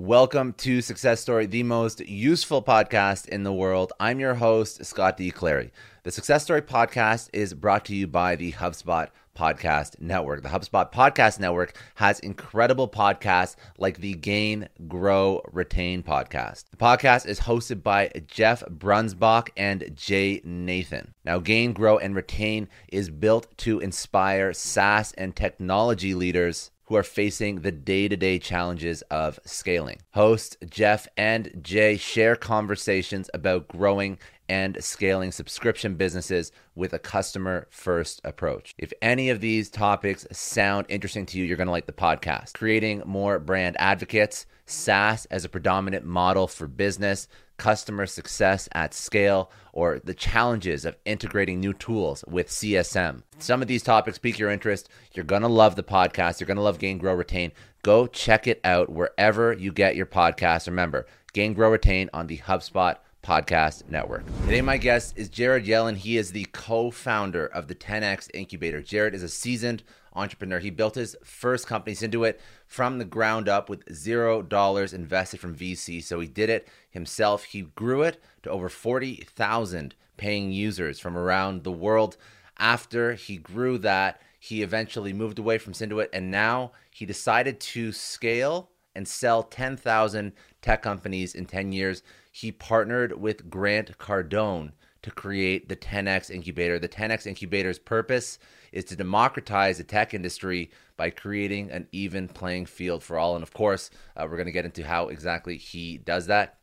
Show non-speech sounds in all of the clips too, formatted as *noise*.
Welcome to Success Story, the most useful podcast in the world. I'm your host, Scott D. Clary. The Success Story podcast is brought to you by the HubSpot Podcast Network. The HubSpot Podcast Network has incredible podcasts like the Gain, Grow, Retain podcast. The podcast is hosted by Jeff Breunsbach and Jay Nathan. Now, Gain, Grow, and Retain is built to inspire SaaS and technology leaders who are facing the day to day challenges of scaling. Hosts Jeff and Jay share conversations about growing and scaling subscription businesses with a customer first approach. If any of these topics sound interesting to you, you're going to like the podcast. Creating more brand advocates, SaaS as a predominant model for business, customer success at scale, or the challenges of integrating new tools with CSM. Some of these topics pique your interest. You're going to love the podcast. You're going to love Gain, Grow, Retain. Go check it out wherever you get your podcast. Remember, Gain, Grow, Retain on the HubSpot Podcast Network. Today, my guest is Jared Yellin. He is the co founder of the 10X Incubator. Jared is a seasoned entrepreneur. He built his first company, Synduit, from the ground up with zero dollars invested from VC. So he did it himself. He grew it to over 40,000 paying users from around the world. After he grew that, he eventually moved away from Synduit and now he decided to scale and sell 10,000 tech companies in 10 years he partnered with Grant Cardone to create the 10x incubator. The 10x incubator's purpose is to democratize the tech industry by creating an even playing field for all. And of course, uh, we're going to get into how exactly he does that.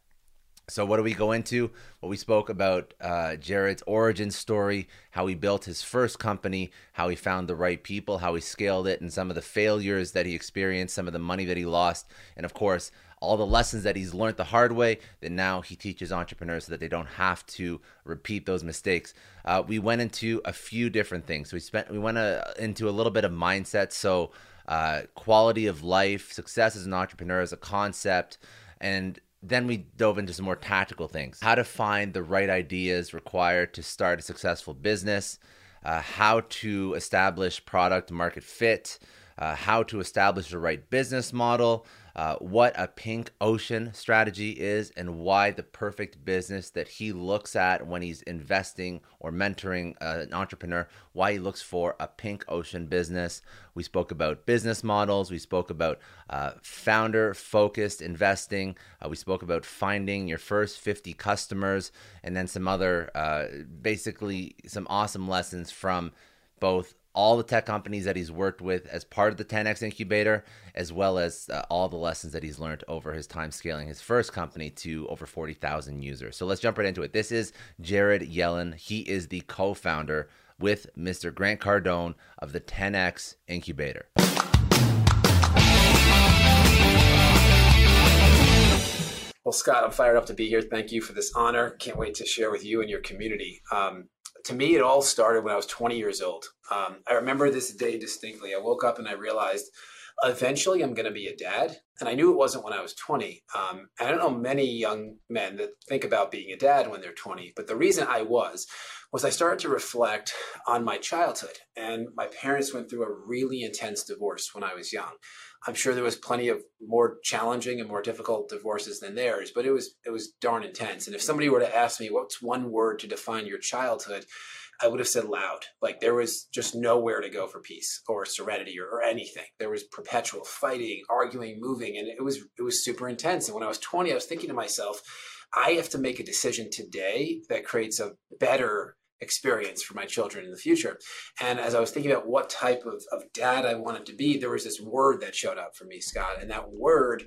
So, what do we go into? Well, we spoke about uh, Jared's origin story, how he built his first company, how he found the right people, how he scaled it, and some of the failures that he experienced, some of the money that he lost, and of course, all the lessons that he's learned the hard way that now he teaches entrepreneurs so that they don't have to repeat those mistakes. Uh, we went into a few different things. We spent we went uh, into a little bit of mindset, so uh, quality of life, success as an entrepreneur as a concept, and then we dove into some more tactical things. How to find the right ideas required to start a successful business. Uh, how to establish product market fit. Uh, how to establish the right business model uh, what a pink ocean strategy is and why the perfect business that he looks at when he's investing or mentoring uh, an entrepreneur, why he looks for a pink ocean business. We spoke about business models. We spoke about uh, founder focused investing. Uh, we spoke about finding your first 50 customers and then some other, uh, basically, some awesome lessons from both all the tech companies that he's worked with as part of the 10x incubator, as well as uh, all the lessons that he's learned over his time scaling his first company to over 40,000 users. So let's jump right into it. This is Jared Yellin. He is the co founder with Mr. Grant Cardone of the 10x incubator. Well, Scott, I'm fired up to be here. Thank you for this honor. Can't wait to share with you and your community. Um, to me, it all started when I was 20 years old. Um, I remember this day distinctly. I woke up and I realized eventually I'm going to be a dad. And I knew it wasn't when I was 20. Um, I don't know many young men that think about being a dad when they're 20, but the reason I was, was I started to reflect on my childhood. And my parents went through a really intense divorce when I was young. I'm sure there was plenty of more challenging and more difficult divorces than theirs, but it was it was darn intense. And if somebody were to ask me what's one word to define your childhood, I would have said loud. Like there was just nowhere to go for peace or serenity or, or, anything. There was perpetual fighting, arguing, moving, and it was it was super intense. And when I was 20, I was thinking to myself, I have to make a decision today that creates a better experience for my children in the future. And as I was thinking about what type of, of dad I wanted to be, there was this word that showed up for me, Scott, and that word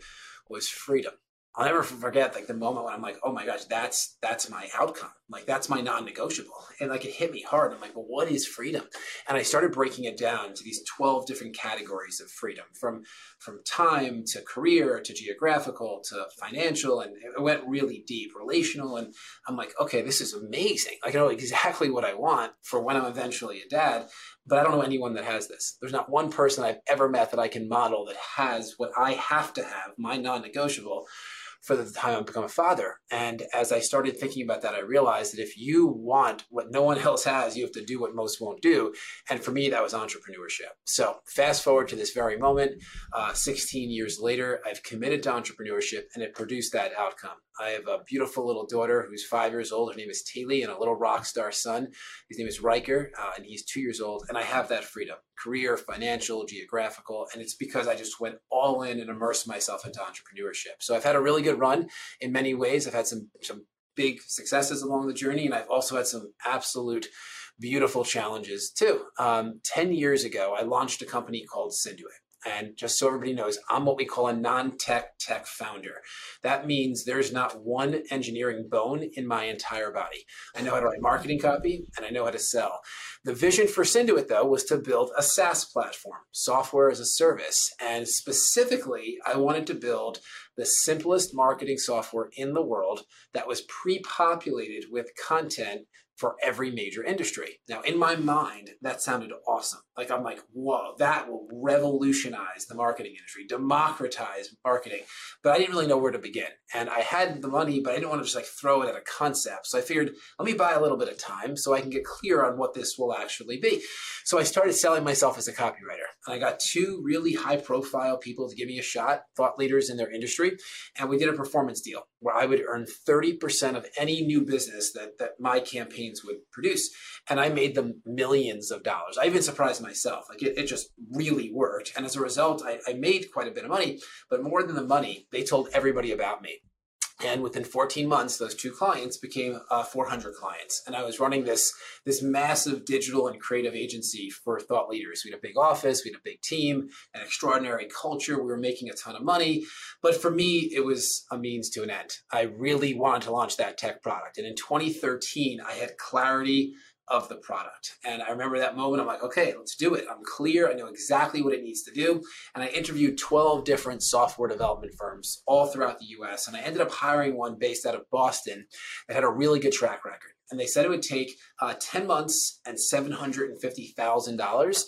was freedom. I'll never forget like the moment when I'm like, oh my gosh, that's that's my outcome. Like that's my non-negotiable. And like it hit me hard. I'm like, well, what is freedom? And I started breaking it down to these 12 different categories of freedom, from from time to career to geographical to financial. And it went really deep, relational. And I'm like, okay, this is amazing. I know exactly what I want for when I'm eventually a dad. But I don't know anyone that has this. There's not one person I've ever met that I can model that has what I have to have, my non-negotiable for the time I become a father. And as I started thinking about that, I realized that if you want what no one *laughs* else has, you have to do what most won't do. And for me, that was entrepreneurship. So fast forward to this very moment, uh, 16 years later, I've committed to entrepreneurship and it produced that outcome. I have a beautiful little daughter who's five years old. Her name is Taylor, and a little rock star son. His name is Riker, uh, and he's two years old. And I have that freedom career, financial, geographical. And it's because I just went all in and immersed myself into entrepreneurship. So I've had a really good run in many ways. I've had some, some big successes along the journey, and I've also had some absolute beautiful challenges too. Um, 10 years ago, I launched a company called Synduit. And just so everybody knows, I'm what we call a non tech tech founder. That means there's not one engineering bone in my entire body. I know how to write marketing copy and I know how to sell. The vision for Synduit, though, was to build a SaaS platform, software as a service. And specifically, I wanted to build the simplest marketing software in the world that was pre populated with content for every major industry. Now, in my mind, that sounded awesome. Like, I'm like, whoa, that will revolutionize the marketing industry, democratize marketing. But I didn't really know where to begin. And I had the money, but I didn't want to just like throw it at a concept. So I figured, let me buy a little bit of time so I can get clear on what this will actually be. So I started selling myself as a copywriter. And I got two really high profile people to give me a shot, thought leaders in their industry. And we did a performance deal where I would earn 30% of any new business that, that my campaigns would produce. And I made them millions of dollars. I even surprised myself. Like it, it just really worked. And as a result, I, I made quite a bit of money. But more than the money, they told everybody about me. And within 14 months, those two clients became uh, 400 clients. And I was running this, this massive digital and creative agency for thought leaders. We had a big office, we had a big team, an extraordinary culture. We were making a ton of money. But for me, it was a means to an end. I really wanted to launch that tech product. And in 2013, I had clarity of the product. And I remember that moment. I'm like, okay, let's do it. I'm clear. I know exactly what it needs to do. And I interviewed 12 different software development firms all throughout the US. And I ended up hiring one based out of Boston that had a really good track record. And they said it would take uh, 10 months and $750,000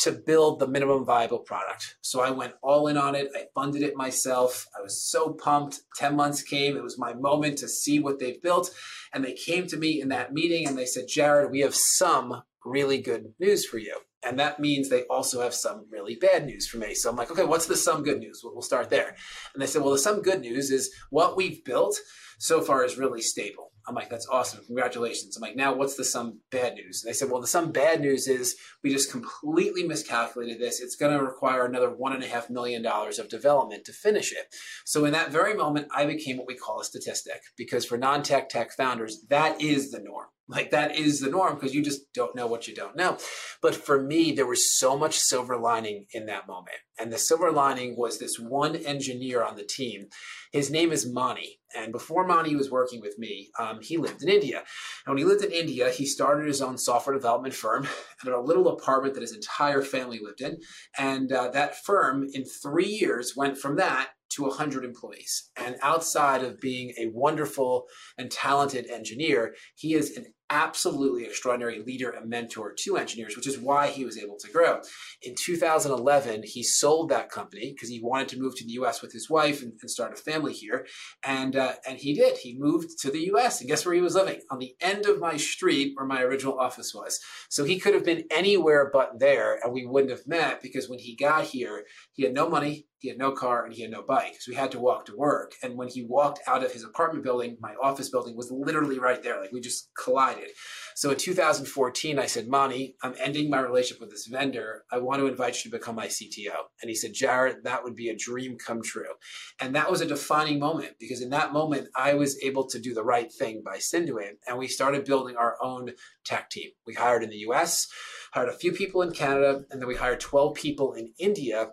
to build the minimum viable product. So I went all in on it. I funded it myself. I was so pumped. 10 months came. It was my moment to see what they've built. And they came to me in that meeting and they said, Jared, we have some really good news for you. And that means they also have some really bad news for me. So I'm like, okay, what's the some good news? We'll start there. And they said, well, the some good news is what we've built so far is really stable. I'm like, that's awesome. Congratulations. I'm like, now what's the some bad news? And they said, well, the some bad news is we just completely miscalculated this. It's going to require another one and a half million dollars of development to finish it. So in that very moment, I became what we call a statistic because for non-tech tech founders, that is the norm. Like that is the norm because you just don't know what you don't know. But for me, there was so much silver lining in that moment. And the silver lining was this one engineer on the team. His name is Mani. And before Mani was working with me, um, he lived in India. And when he lived in India, he started his own software development firm *laughs* and a little apartment that his entire family lived in. And uh, that firm, in three years, went from that to 100 employees. And outside of being a wonderful and talented engineer, he is an absolutely extraordinary leader and mentor to engineers, which is why he was able to grow. In 2011, he sold that company because he wanted to move to the U.S. with his wife and, and start a family here, and uh, and he did. He moved to the U.S. and guess where he was living? On the end of my street where my original office was. So he could have been anywhere but there, and we wouldn't have met because when he got here, he had no money, he had no car, and he had no bike. So he had to walk to work. And when he walked out of his apartment building, my office building was literally right there. Like we just collided. So in 2014, I said, Monty, I'm ending my relationship with this vendor. I want to invite you to become my CTO. And he said, Jared, that would be a dream come true. And that was a defining moment because in that moment, I was able to do the right thing by Synduit. And we started building our own tech team. We hired in the US, hired a few people in Canada, and then we hired 12 people in India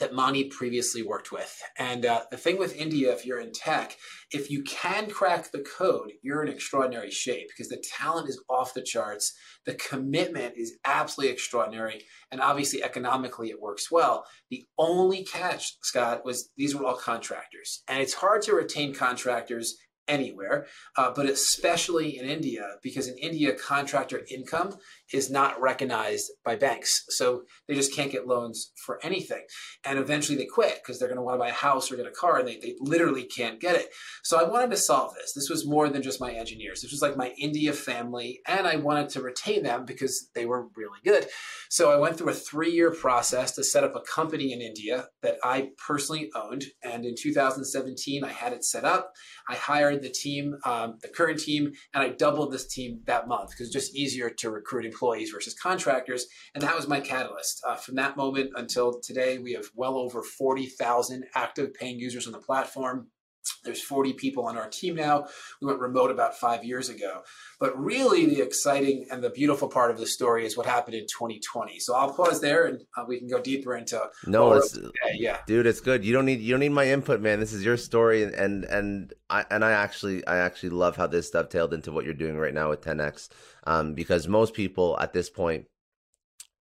that Monty previously worked with. And uh, the thing with India, if you're in tech, if you can crack the code, you're in extraordinary shape because the talent is off the charts. The commitment is absolutely extraordinary. And obviously, economically, it works well. The only catch, Scott, was these were all contractors. And it's hard to retain contractors anywhere, uh, but especially in India, because in India, contractor income is not recognized by banks. So they just can't get loans for anything. And eventually they quit because they're going to want to buy a house or get a car and they, they literally can't get it. So I wanted to solve this. This was more than just my engineers. This was like my India family. And I wanted to retain them because they were really good. So I went through a three year process to set up a company in India that I personally owned. And in 2017, I had it set up. I hired the team, um, the current team, and I doubled this team that month because it's just easier to recruit employees versus contractors. And that was my catalyst. Uh, from that moment until today, we have well over 40,000 active paying users on the platform. There's 40 people on our team now. We went remote about five years ago. But really, the exciting and the beautiful part of the story is what happened in 2020. So I'll pause there, and uh, we can go deeper into. No, it's yeah, dude, it's good. You don't need you don't need my input, man. This is your story, and and and I and I actually I actually love how this dovetailed into what you're doing right now with 10x, um, because most people at this point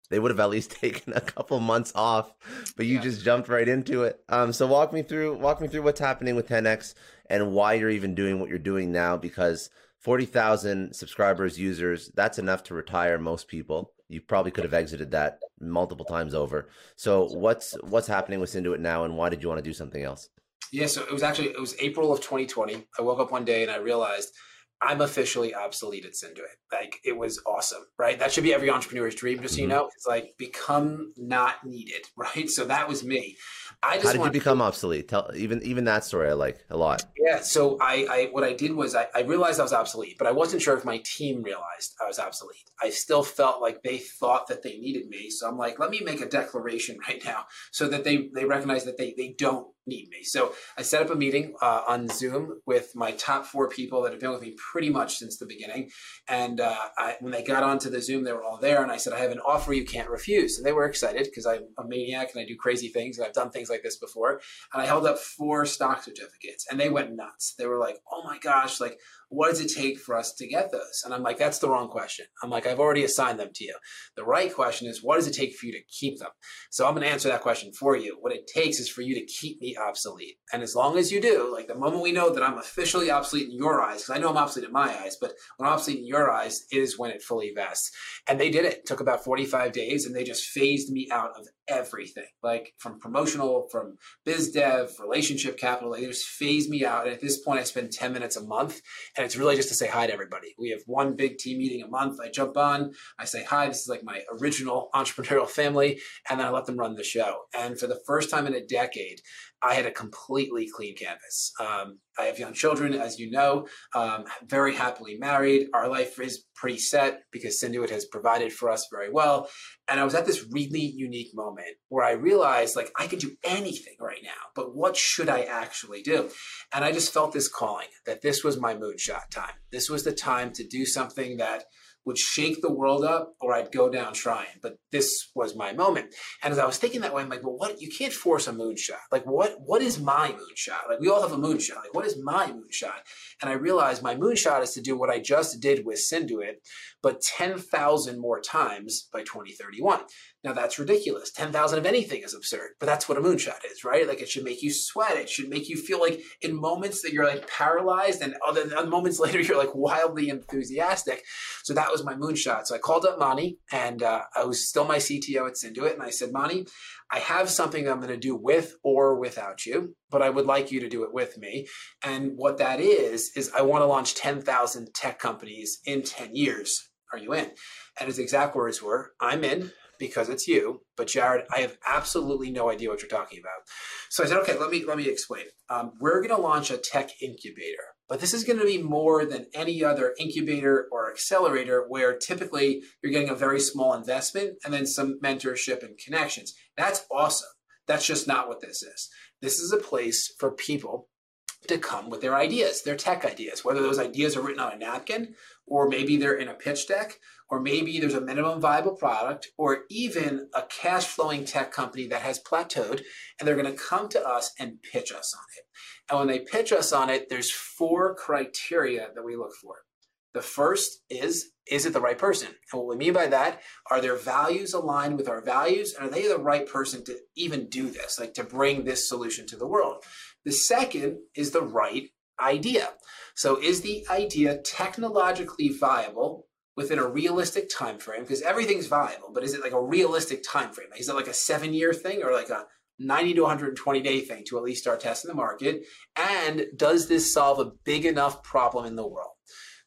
they would have at least *laughs* taken a couple months off, but you yeah. just jumped right into it. Um, so walk me through walk me through what's happening with 10x and why you're even doing what you're doing now because 40,000 subscribers, users, that's enough to retire most people. You probably could have exited that multiple times over. So what's what's happening with Synduit now and why did you want to do something else? Yeah, so it was actually it was April of 2020. I woke up one day and I realized I'm officially obsolete at Synduit. Like it was awesome, right? That should be every entrepreneur's dream, just so you mm-hmm. know. It's like become not needed, *laughs* right? So that was me. I just How did you become obsolete? Tell even even that story I like a lot. Yeah. So I, I what I did was I, I realized I was obsolete, but I wasn't sure if my team realized I was obsolete. I still felt like they thought that they needed me. So I'm like, let me make a declaration *laughs* right now so that they they recognize that they they don't need me. So I set up a meeting uh, on Zoom with my top four people that have been with me pretty much since the beginning. And uh, I, when they got onto the Zoom, they were all there. And I said, I have an offer you can't refuse. And they were excited because I'm a maniac and I do crazy things and I've done things like this before. And I held up four stock certificates and they went nuts. They were like, oh my gosh, like what does it take for us to get those? And I'm like, that's the wrong question. I'm like, I've already assigned them to you. The right question is, what does it take for you to keep them? So I'm going to answer that question for you. What it takes is for you to keep me obsolete. And as long as you do, like the moment we know that I'm officially obsolete in your eyes, because I know I'm obsolete in my eyes, but when I'm obsolete in your eyes is when it fully vests. And they did it. it took about 45 days and they just phased me out of everything, like from promotional, from biz dev, relationship capital. They just phase me out. And at this point, I spend 10 minutes a month and it's really just to say hi to everybody. We have one big team meeting a month. I jump on, I say hi. This is like my original *laughs* entrepreneurial family, and then I let them run the show. And for the first time in a decade, I had a completely clean canvas. Um, I have young children, as you know, um, very happily married. Our life is pretty set because Synduit has provided for us very well. And I was at this really unique moment where I realized like I could do anything right now, but what should I actually do? And I just felt this calling that this was my moonshot time. This was the time to do something that would shake the world up or I'd go down trying. But this was my moment. And as I was thinking that way, I'm like, well, what you can't force a moonshot. Like what what is my moonshot? Like we all have a moonshot. Like what is my moonshot? And I realized my moonshot is to do what I just did with Synduit, but 10,000 more times by 2031. Now that's ridiculous. 10,000 of anything is absurd, but that's what a moonshot is, right? Like it should make you sweat. It should make you feel like in moments that you're like paralyzed and other moments *laughs* later you're like wildly enthusiastic. So that was my moonshot. So I called up Monty and uh, I was still my CTO at Synduit and I said, Monty, I have something I'm going to do with or without you, but I would like you to do it with me. And what that is, is I want to launch 10,000 tech companies in 10 years. Are you in? And his exact words were, I'm in because it's you. But Jared, I have absolutely no idea what you're talking about. So I said, okay, let me let me explain. Um, we're going to launch a tech incubator. But this is going to be more than any other incubator or accelerator where typically you're getting a very small investment and then some mentorship and connections. That's awesome. That's just not what this is. This is a place for people to come with their ideas, their tech ideas, whether those ideas are written on a napkin or maybe they're in a pitch deck or maybe there's a minimum viable product or even a cash flowing tech company that has plateaued and they're going to come to us and pitch us on it. And when they pitch us on it, there's four criteria that we look for. The first is, is it the right person? And what we mean by that, are their values aligned with our values? And are they the right person to even do this, like to bring this solution to the world? The second is the right idea. So is the idea technologically viable within a realistic time frame? Because everything's viable, but is it like a realistic time frame? Is it like a seven year thing or like a 90 to 120 day thing to at least start testing the market? And does this solve a big enough problem in the world?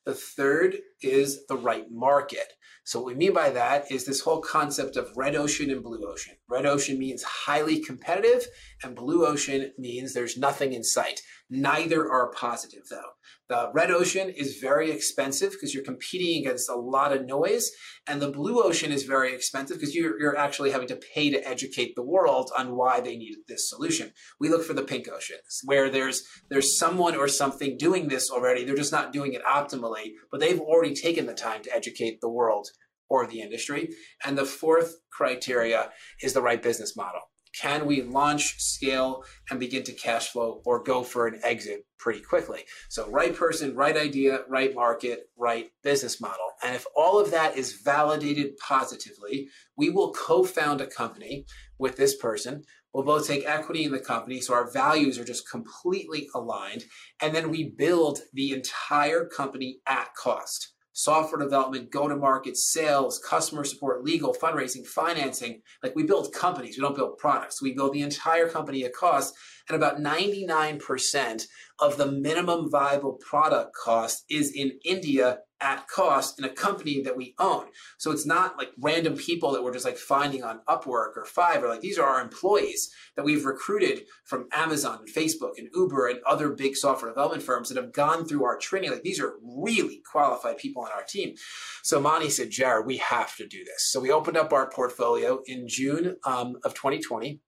The third is the right market. So, what we mean by that is this whole concept of red ocean and blue ocean. Red ocean means highly competitive, and blue ocean means there's nothing in sight. Neither are positive, though. The red ocean is very expensive because you're competing against a lot of noise, and the blue ocean is very expensive because you're, you're actually having to pay to educate the world on why they need this solution. We look for the pink oceans, where there's there's someone or something doing this already. They're just not doing it optimally, but they've already taken the time to educate the world or the industry. And the fourth criteria is the right business model. Can we launch, scale, and begin to cash flow or go for an exit pretty quickly? So, right person, right idea, right market, right business model. And if all of that is validated positively, we will co found a company with this person. We'll both take equity in the company. So, our values are just completely aligned. And then we build the entire company at cost software development, go to market, sales, customer support, legal, fundraising, financing. Like we build companies, we don't build products. We build the entire company at cost. And about 99% of the minimum viable product cost is in India at cost in a company that we own. So it's not like random people that we're just like finding on Upwork or Fiverr. Like these are our employees that we've recruited from Amazon and Facebook and Uber and other big software development firms that have gone through our training. Like these are really qualified people on our team. So Monty said, Jared, we have to do this. So we opened up our portfolio in June um, of 2020.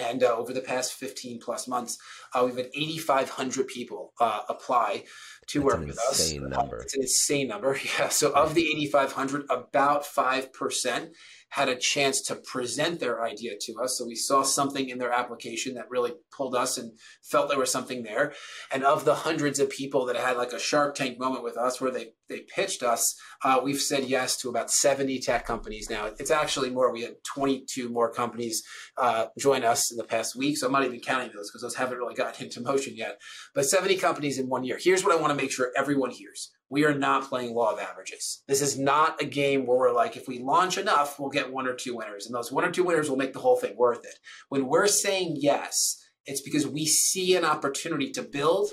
And uh, over the past 15 plus months, uh, we've had 8,500 people uh, apply to work with us. Number. It's an insane number. *laughs* Yeah. So of the 8,500, about 5% had a chance to present their idea to us. So we saw something in their application that really pulled us and felt there was something there. And of the hundreds of people that had like a Shark Tank moment with us where they, they pitched us, uh, we've said yes to about 70 tech companies now. It's actually more. We had 22 more companies uh, join us in the past week. So I'm not even counting those because those haven't really gotten into motion yet. But 70 companies in one year. Here's what I want to make sure everyone hears we are not playing law of averages. This is not a game where we're like, if we launch enough, we'll get one or two winners, and those one or two winners will make the whole thing worth it. When we're saying yes, it's because we see an opportunity to build,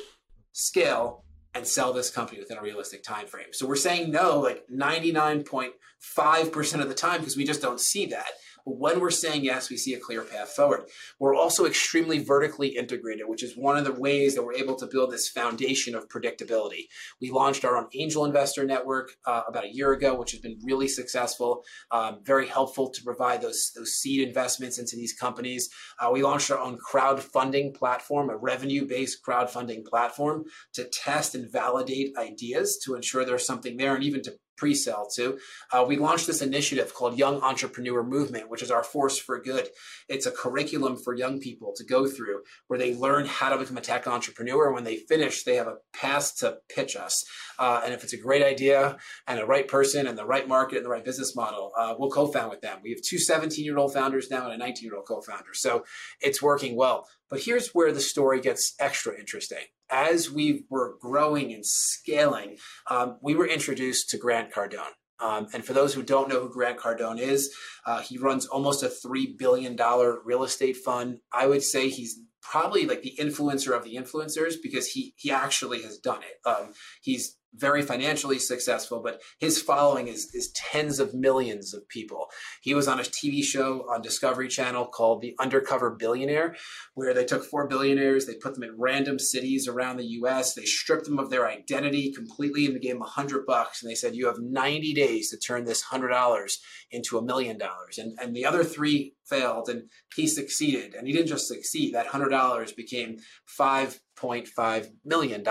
scale, and sell this company within a realistic time frame. So we're saying no like 99.5% of the time because we just don't see that when we're saying yes, we see a clear path forward. We're also extremely vertically integrated, which is one of the ways that we're able to build this foundation of predictability. We launched our own angel investor network uh, about a year ago, which has been really successful, um, very helpful to provide those, those seed investments into these companies. Uh, we launched our own crowdfunding platform, a revenue based crowdfunding platform to test and validate ideas to ensure there's something there and even to pre-sale to. Uh, we launched this initiative called Young Entrepreneur Movement, which is our force for good. It's a curriculum for young people to go through where they learn how to become a tech entrepreneur. When they finish, they have a pass to pitch us. Uh, and if it's a great idea and the right person and the right market and the right business model, uh, we'll co-found with them. We have two 17-year-old founders now and a 19-year-old co-founder. So it's working well. But here's where the story gets extra interesting as we were growing and scaling, um, we were introduced to Grant Cardone. Um, and for those who don't know who Grant Cardone is, uh, he runs almost a $3 billion real estate fund. I would say he's probably like the influencer of the influencers because he he actually has done it. Um, he's very financially successful, but his following is, is tens of millions of people. He was on a TV show on Discovery Channel called The Undercover Billionaire, where they took four billionaires, they put them in random cities around the US, they stripped them of their identity completely, and they gave them a hundred bucks. And they said, You have 90 days to turn this hundred dollars into a million dollars. And and the other three failed and he succeeded. And he didn't just succeed, that hundred dollars became five $1.5 million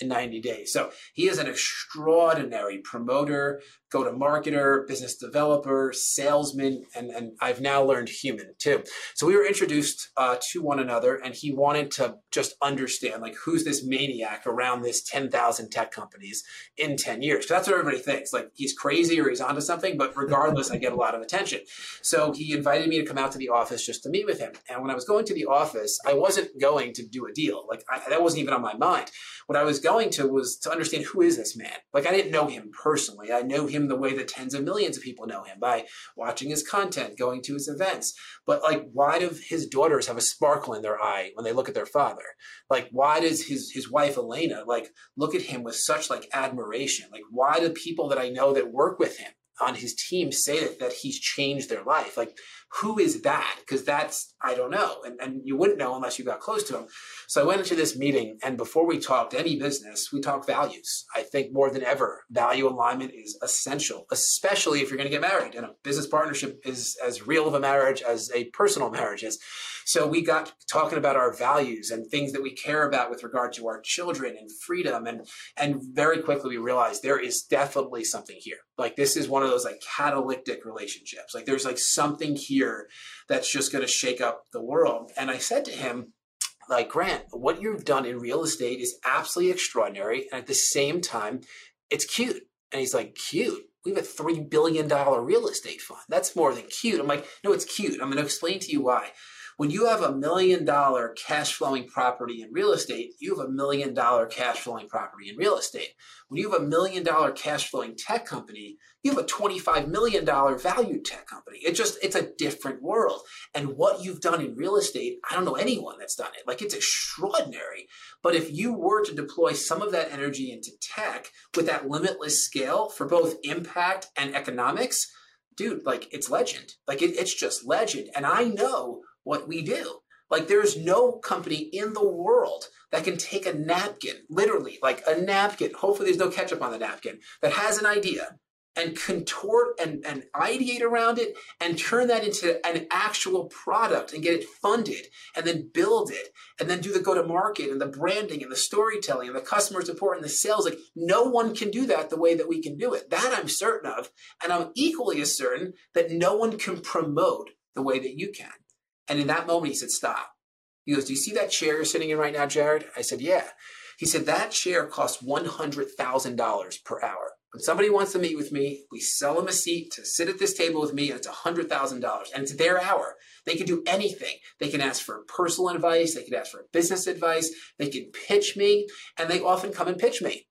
in 90 days. So he is an extraordinary promoter, go to marketer, business developer, salesman, and, and I've now learned human too. So we were introduced uh, to one another, and he wanted to just understand like who's this maniac around this 10,000 tech companies in 10 years. That's what everybody thinks. Like he's crazy or he's onto something, but regardless, I get a lot of attention. So he invited me to come out to the office just to meet with him. And when I was going to the office, I wasn't going to do a deal. Like I, that wasn't even on my mind. What I was going to was to understand who is this man. Like I didn't know him personally. I know him the way that tens of millions of people know him by watching his content, going to his events. But like, why do his daughters have a sparkle in their eye when they look at their father? Like, why does his his wife Elena like look at him with such like admiration? Like, why do people that I know that work with him on his team say that, that he's changed their life? Like, who is that? Because that's, I don't know. And, and you wouldn't know unless you got close to him. So I went into this meeting, and before we talked any business, we talked values. I think more than ever, value alignment is essential, especially if you're going to get married. And a business partnership is as real of a marriage as a personal marriage is. So we got talking about our values and things that we care about with regard to our children and freedom. And, and very quickly we realized there is definitely something here. Like this is one of those like catalytic relationships. Like there's like something here that's just going to shake up the world. And I said to him, like Grant, what you've done in real estate is absolutely extraordinary. And at the same time, it's cute. And he's like, cute? We have a $3 billion real estate fund. That's more than cute. I'm like, no, it's cute. I'm going to explain to you why. When you have a million dollar cash flowing property in real estate, you have a million dollar cash flowing property in real estate. When you have a million dollar cash flowing tech company, you have a $25 million value tech company. It just, it's a different world. And what you've done in real estate, I don't know anyone that's done it. Like it's extraordinary. But if you were to deploy some of that energy into tech with that limitless scale for both impact and economics, dude, like it's legend. Like it, it's just legend. And I know what we do. Like there's no company in the world that can take a napkin, literally like a napkin, hopefully there's no ketchup on the napkin, that has an idea and contort and, and ideate around it and turn that into an actual product and get it funded and then build it and then do the go to market and the branding and the storytelling and the customer support and the sales. Like no one can do that the way that we can do it. That I'm certain of. And I'm equally as certain that no one can promote the way that you can. And in that moment, he said, Stop. He goes, Do you see that chair you're sitting in right now, Jared? I said, Yeah. He said, That chair costs $100,000 per hour. When somebody wants to meet with me, we sell them a seat to sit at this table with me, and it's $100,000. And it's their hour. They can do anything. They can ask for personal advice, they can ask for business advice, they can pitch me, and they often come and pitch me.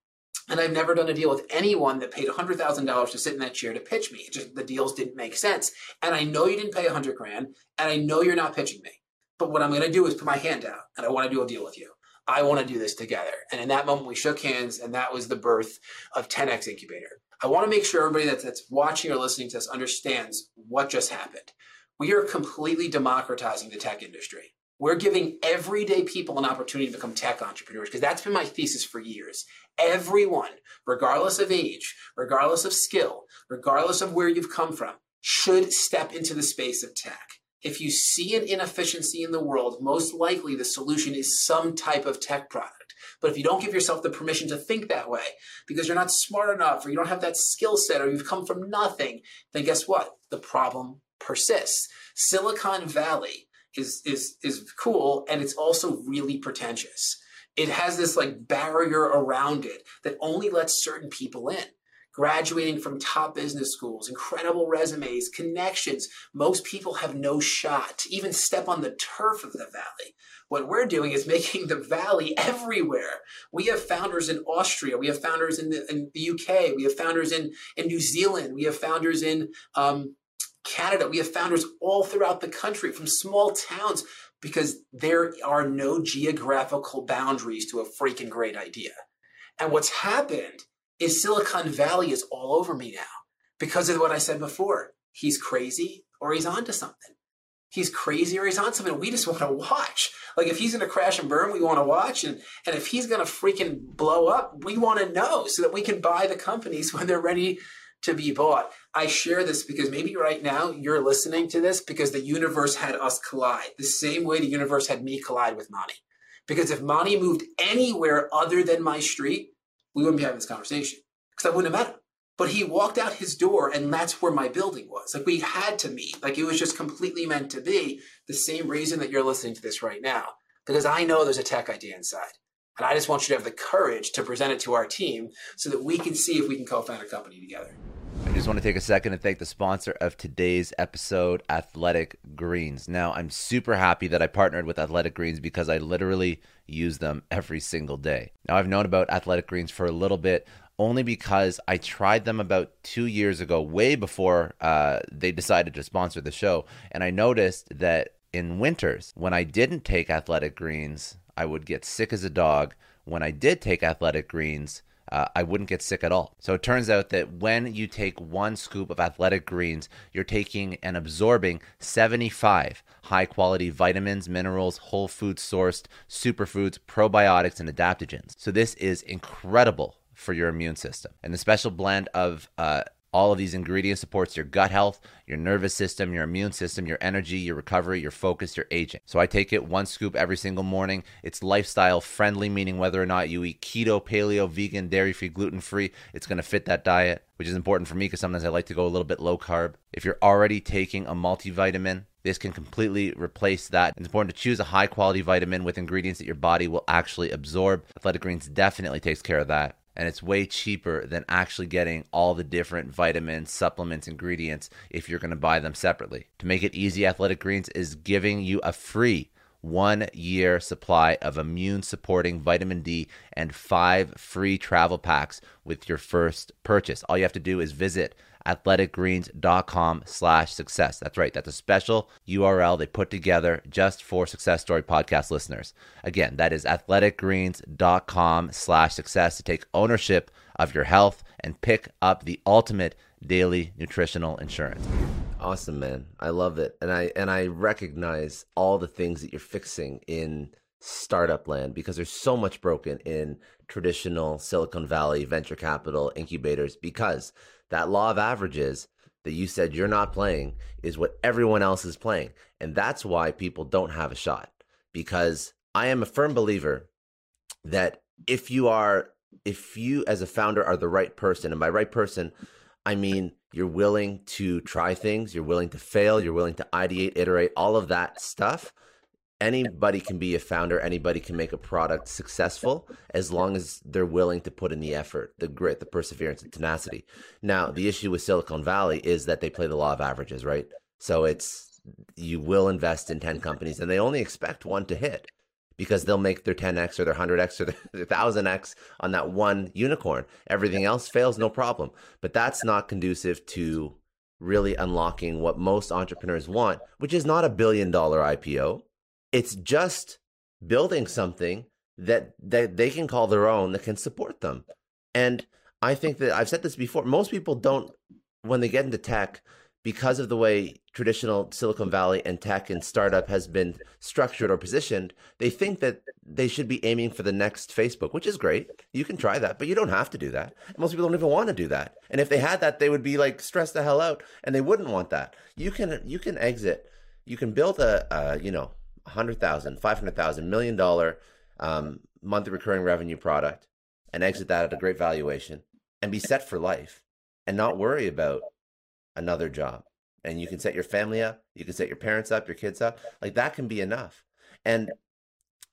And I've never done a deal with anyone that paid $100,000 to sit in that chair to pitch me. just the deals didn't make sense. And I know you didn't pay 100 grand, and I know you're not pitching me. But what I'm going to do is put my hand out, and I want to do a deal with you. I want to do this together. And in that moment, we shook hands, and that was the birth of 10x Incubator. I want to make sure everybody that's, that's watching or listening to us understands what just happened. We are completely democratizing the tech industry. We're giving everyday people an opportunity to become tech entrepreneurs because that's been my thesis for years. Everyone, regardless of age, regardless of skill, regardless of where you've come from, should step into the space of tech. If you see an inefficiency in the world, most likely the solution is some type of tech product. But if you don't give yourself the permission to think that way because you're not smart enough or you don't have that skill set or you've come from nothing, then guess what? The problem persists. Silicon Valley is is is cool and it's also really pretentious. It has this like barrier around it that only lets certain people in. Graduating from top business schools, incredible resumes, connections. Most people have no shot to even step on the turf of the valley. What we're doing is making the valley everywhere. We have founders in Austria. We have founders in the, in the UK. We have founders in, in New Zealand. We have founders in um, Canada. We have founders all throughout the country from small towns because there are no geographical boundaries to a freaking great idea. And what's happened is Silicon Valley is all over me now because of what I said before. He's crazy or he's onto something. He's crazy or he's on something. We just *laughs* want to watch. Like if he's going to crash and burn, we want to watch. And, and if he's going to freaking blow up, we want to know so that we can buy the companies *laughs* when they're ready to be bought. I share this because maybe right now you're listening to this because the universe had us collide the same way the universe had me collide with Monty. Because if Monty moved anywhere other than my street, we wouldn't be having this conversation because I wouldn't have met him. But he walked out his door and that's where my building was. Like we had to meet. Like it was just completely meant to be the same reason that you're listening to this right now. Because I know there's a tech idea inside. And I just want you to have the courage to present it to our team so that we can see if we can co found a company together. I just want to take a second to thank the sponsor of today's episode, Athletic Greens. Now, I'm super happy that I partnered with Athletic Greens because I literally use them every single day. Now, I've known about Athletic Greens for a little bit only because I tried them about two years ago, way before uh, they decided to sponsor the show. And I noticed that in winters, when I didn't take Athletic Greens, I would get sick as a dog. When I did take Athletic Greens, uh, I wouldn't get sick at all. So it turns out that when you take one scoop of athletic greens, you're taking and absorbing 75 high quality vitamins, minerals, whole food sourced, superfoods, probiotics, and adaptogens. So this is incredible for your immune system. And the special blend of uh, all of these ingredients supports your gut health, your nervous system, your immune system, your energy, your recovery, your focus, your aging. So I take it one scoop every single morning. It's lifestyle friendly, meaning whether or not you eat keto, paleo, vegan, dairy free, gluten free, it's going to fit that diet, which is important for me because sometimes I like to go a little bit low carb. If you're already taking a multivitamin, this can completely replace that. It's important to choose a high quality vitamin with ingredients that your body will actually absorb. Athletic Greens definitely takes care of that and it's way cheaper than actually getting all the different vitamins, supplements, ingredients if you're going to buy them separately. To make it easy, Athletic Greens is giving you a free one year supply of immune supporting vitamin D and five free travel packs with your first purchase. All you have to do is visit athleticgreens.com slash success. That's right. That's a special URL they put together just for Success Story podcast listeners. Again, that is athleticgreens.com slash success to take ownership of your health and pick up the ultimate daily nutritional insurance. Awesome, man. I love it. And I and I recognize all the things that you're fixing in startup land because there's so much broken in traditional Silicon Valley venture capital incubators because that law of averages that you said you're not playing is what everyone else is playing. And that's why people don't have a shot. Because I am a firm believer that if you are, if you as a founder are the right person, and by right person, I mean you're willing to try things, you're willing to fail, you're willing to ideate, iterate, all of that stuff anybody can be a founder anybody can make a product successful as long as they're willing to put in the effort the grit the perseverance the tenacity. Now the issue with silicon valley is that they play the law of averages right? So it's you will invest in 10 companies and they only expect one to hit because they'll make their 10x or their 100x or their *laughs* 1000x on that one unicorn. Everything else fails no problem. But that's not conducive to really unlocking what most entrepreneurs want which is not a billion dollar ipo it's just building something that that they can call their own that can support them. And I think that I've said this before. Most people don't when they get into tech because of the way traditional Silicon Valley and tech and startup has been structured or positioned, they think that they should be aiming for the next Facebook, which is great. You can try that, but you don't have to do that. Most people don't even want to do that. And if they had that, they would be like stressed the hell out and they wouldn't want that. You can you can exit. You can build a, a you know, 100,000, 500,000, million dollar um, monthly recurring revenue product and exit that at a great valuation and be set for life and not worry about another job. And you can set your family up, you can set your parents up, your kids up. Like that can be enough. And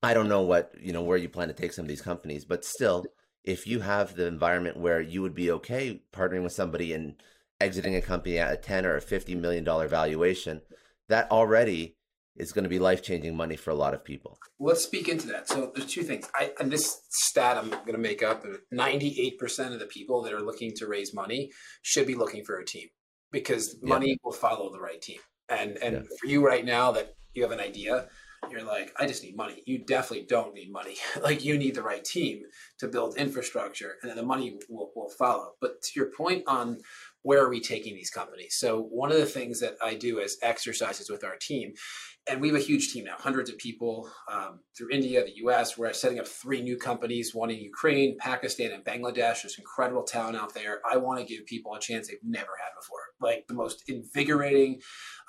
I don't know what, you know, where you plan to take some of these companies, but still, if you have the environment where you would be okay partnering with somebody and exiting a company at a 10 or a 50 million dollar valuation, that already is going to be life changing money for a lot of people. Let's speak into that. So there's two things. I, and this stat I'm going to make up: uh, 98% of the people that are looking to raise money should be looking for a team because money yeah. will follow the right team. And and yeah. for you right now that you have an idea, you're like, I just need money. You definitely don't need money. *laughs* like you need the right team to build infrastructure and then the money will, will follow. But to your point on where are we taking these companies? So one of the things that I do as exercises with our team and we have a huge team now, hundreds of people um, through India, the US. We're setting up three new companies, one in Ukraine, Pakistan, and Bangladesh. There's incredible talent out there. I want to give people a chance they've never had before, like the most invigorating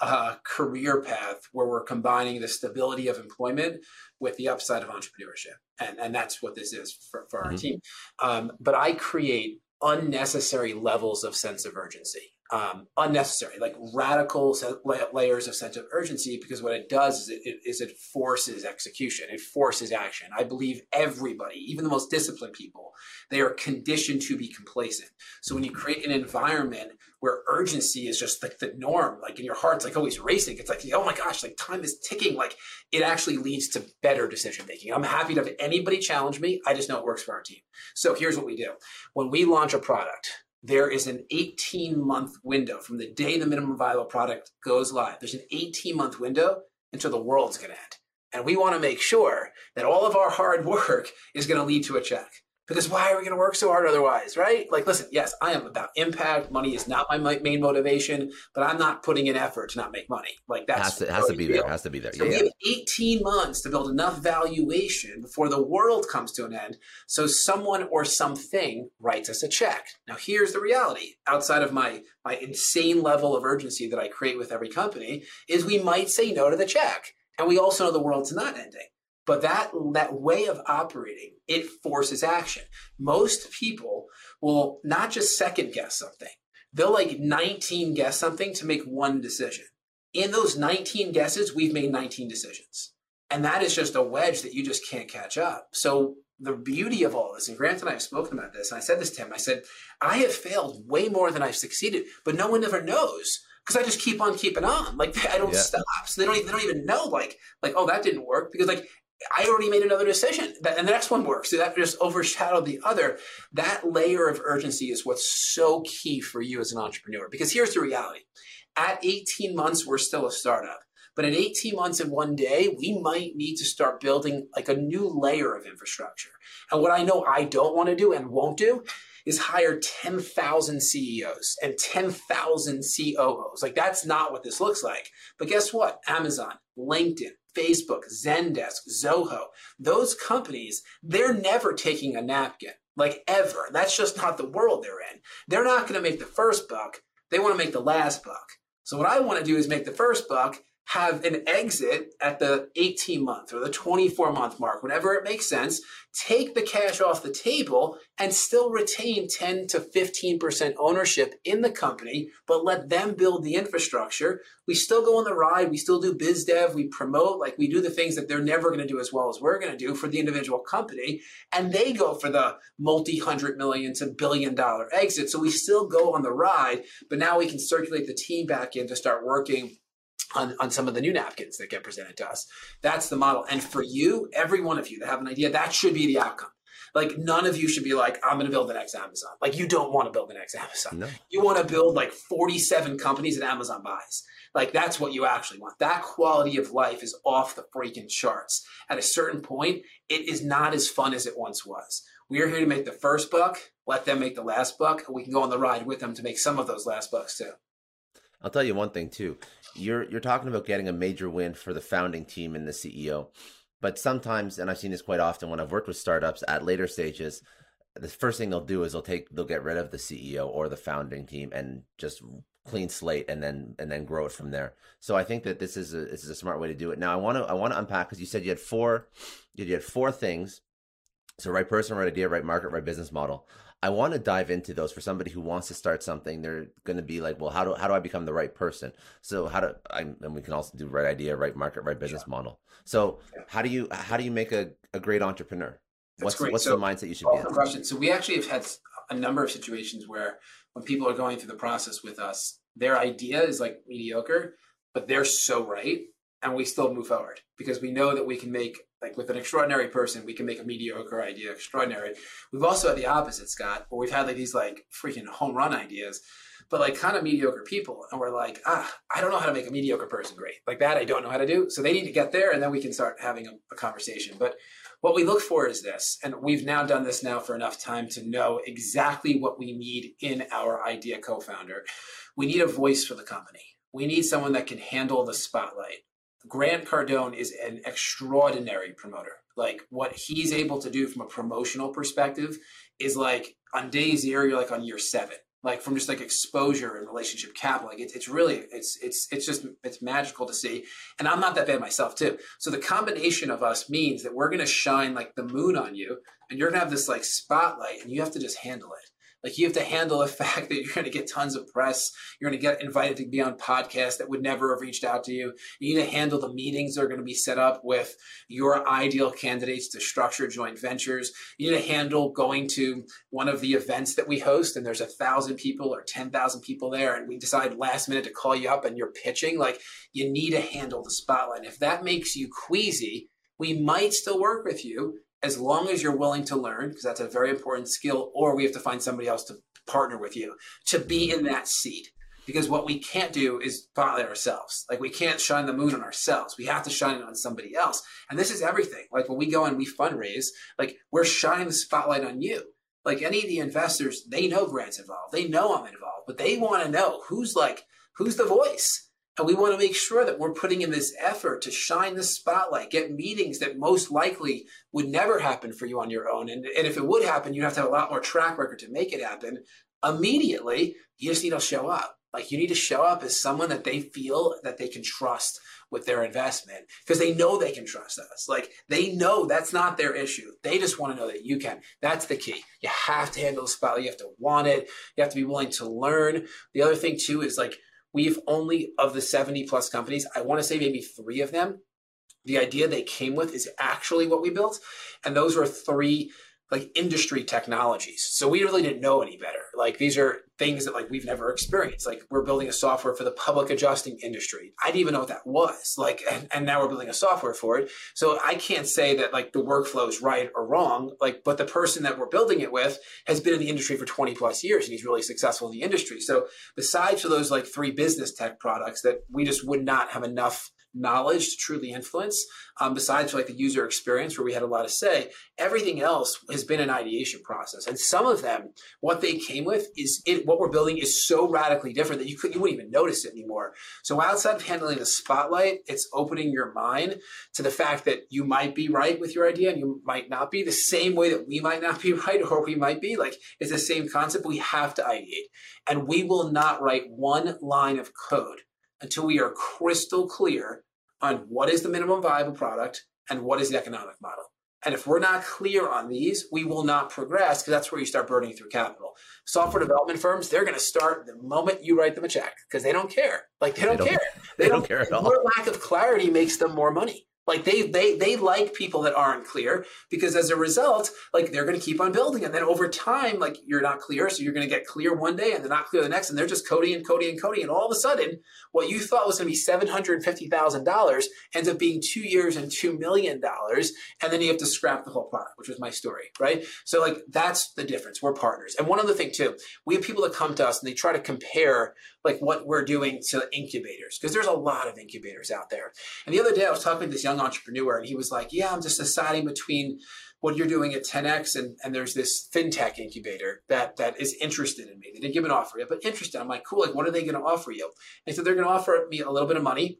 uh, career path where we're combining the stability of employment with the upside of entrepreneurship. And, and that's what this is for, for our mm-hmm. team. Um, but I create unnecessary levels of sense of urgency um, unnecessary, like radical layers of sense of urgency, because what it does is it, is it forces execution, it forces action. I believe everybody, even the most disciplined people, they are conditioned to be complacent. So when you create an environment where urgency is just like the norm, like in your heart's like always racing, it's like, oh my gosh, like time is ticking, like it actually leads to better decision making. I'm happy to have anybody challenge me. I just know it works for our team. So here's what we do when we launch a product, there is an 18 month window from the day the minimum viable product goes live. There's an 18 month window until the world's going to end. And we want to make sure that all of our hard work is going to lead to a check. Because why are we going to work so hard otherwise, right? Like, listen, yes, I am about impact. Money is not my main motivation, but I'm not putting in effort to not make money. Like that has to, has to be there. Has to be there. So yeah, we have 18 months to build enough valuation before the world comes to an end, so someone or something writes us a check. Now, here's the reality. Outside of my my insane level of urgency that I create with every company, is we might say no to the check, and we also know the world's not ending. But that that way of operating, it forces action. Most people will not just second guess something. They'll like 19 guess something to make one decision. In those 19 guesses, we've made 19 decisions. And that is just a wedge that you just can't catch up. So the beauty of all this, and Grant and I have spoken about this, and I said this to him, I said, I have failed way more than I've succeeded, but no one ever knows because I just keep on keeping on. Like I don't yeah. stop. So they don't even, they don't even know like like oh that didn't work because like I already made another decision, and the next one works. So that just overshadowed the other. That layer of urgency is what's so key for you as an entrepreneur. Because here's the reality: at 18 months, we're still a startup. But at 18 months and one day, we might need to start building like a new layer of infrastructure. And what I know I don't want to do and won't do is hire 10,000 CEOs and 10,000 COOs. Like that's not what this looks like. But guess what? Amazon, LinkedIn, Facebook, Zendesk, Zoho, those companies, they're never taking a napkin, like ever. That's just not the world they're in. They're not going to make the first buck. They want to make the last buck. So what I want to do is make the first buck have an exit at the 18 month or the 24 month mark, whenever it makes sense, take the cash off the table and still retain 10 to 15% ownership in the company, but let them build the infrastructure. We still go on the ride. We still do biz dev. We promote, like we do the things that they're never going to do as well as we're going to do for the individual company. And they go for the multi hundred million to billion dollar exit. So we still go on the ride, but now we can circulate the team back in to start working on, on some of the new napkins that get presented to us. That's the model. And for you, every one of you that have an idea, that should be the outcome. Like none of you should be like, I'm going to build the next Amazon. Like you don't want to build the next Amazon. No. You want to build like 47 companies that Amazon buys. Like that's what you actually want. That quality of life is off the freaking charts. At a certain point, it is not as fun as it once was. We are here to make the first buck, let them make the last buck, and we can go on the ride with them to make some of those last bucks too. I'll tell you one thing too. You're you're talking about getting a major win for the founding team and the CEO. But sometimes, and I've seen this quite often when I've worked with startups at later stages, the first thing they'll do is they'll take they'll get rid of the CEO or the founding team and just clean slate and then and then grow it from there. So I think that this is a this is a smart way to do it. Now I want to I want to unpack because you said you had four you had four things. So right person, right idea, right market, right business model. I want to dive into those for somebody who wants to start something. They're going to be like, well, how do how do I become the right person? So how do I? And we can also do right idea, right market, right business sure. model. So yeah. how do you how do you make a, a great entrepreneur? That's what's great. what's so, the mindset you should be in? Question. So we actually have had a number of situations where when people are going through the process with us, their idea is like mediocre, but they're so right and we still move forward because we know that we can make like with an extraordinary person we can make a mediocre idea extraordinary. We've also had the opposite scott where we've had like these like freaking home run ideas but like kind of mediocre people and we're like ah i don't know how to make a mediocre person great. Like that i don't know how to do. So they need to get there and then we can start having a, a conversation. But what we look for is this and we've now done this now for enough time to know exactly what we need in our idea co-founder. We need a voice for the company. We need someone that can handle the spotlight Grant Cardone is an extraordinary promoter. Like what he's able to do from a promotional perspective is like on day zero, you're like on year seven. Like from just like exposure and relationship capital, like it's it's really it's it's it's just it's magical to see. And I'm not that bad myself too. So the combination of us means that we're gonna shine like the moon on you, and you're gonna have this like spotlight, and you have to just handle it. Like you have to handle the *laughs* fact that you're going to get tons of press. You're going to get invited to be on podcasts that would never have reached out to you. You need to handle the meetings that are going to be set up with your ideal candidates to structure joint ventures. You need to handle going to one of the events that we host and there's a thousand people or 10,000 people there and we decide last minute to call you up and you're pitching. Like you need to handle the spotlight. If that makes you queasy, we might still work with you as long as you're willing to learn, because that's a very important skill, or we have to find somebody else to partner with you to be mm-hmm. in that seat. Because what we can't do is spotlight ourselves. Like we can't shine the moon on ourselves. We have to shine it on somebody else. And this is everything. Like when we go and we fundraise, like we're shining the spotlight on you. Like any of the investors, they know Grant's involved. They know I'm involved, but they want to know who's like, who's the voice? And we want to make sure that we're putting in this effort to shine the spotlight, get meetings that most likely would never happen for you on your own. And, and if it would happen, you'd have to have a lot more track record to make it happen. Immediately, you just need to show up. Like you need to show up as someone that they feel that they can trust with their investment because they know they can trust us. Like they know that's not their issue. They just want to know that you can. That's the key. You have to handle the spotlight. You have to want it. You have to be willing to learn. The other thing too is like We've only, of the 70 plus companies, I want to say maybe three of them, the idea they came with is actually what we built. And those were three like industry technologies. So we really didn't know any better. Like these are things that like we've never experienced. Like we're building a software for the public adjusting industry. I didn't even know what that was. Like and, and now we're building a software for it. So I can't say that like the workflow is right or wrong. Like but the person that we're building it with has been in the industry for 20 plus years and he's really successful in the industry. So besides for those like three business tech products that we just would not have enough knowledge to truly influence, um, besides like the user experience where we had a lot to say, everything else has been an ideation process. And some of them, what they came with is it, what we're building is so radically different that you could you wouldn't even notice it anymore. So outside of handling the spotlight, it's opening your mind to the fact that you might be right with your idea and you might not be the same way that we might not be *laughs* right or we might be. Like it's the same concept. We have to ideate. And we will not write one line of code until we are crystal clear on what is the minimum viable product and what is the economic model. And if we're not clear on these, we will not progress because that's where you start burning through capital. Software development firms, they're going to start the moment you write them a check because they don't care. Like they don't, they don't care. *laughs* They, they don't, don't, care at all. Your lack of clarity makes them more money. Like they they they like people that aren't clear because as a result, like they're going to keep on building, and then over time, like you're not clear, so you're going to get clear one day and they're not clear the next, and they're just coding and coding and coding, and all of a sudden, what you thought was going to be seven hundred fifty thousand dollars ends up being two years and two million dollars, and then you have to scrap the whole product, which was my story, right? So like that's the difference. We're partners, and one other thing too, we have people that come to us and they try to compare like what we're doing to incubators because there's a lot of incubators out there. And the other day I was talking to this young entrepreneur and he was like, yeah, I'm just deciding between what you're doing at 10x and, and there's this fintech incubator that that is interested in me. They didn't give an offer yet, but interested. I'm like, cool, like what are they going to offer you? And so they're going to offer me a little bit of money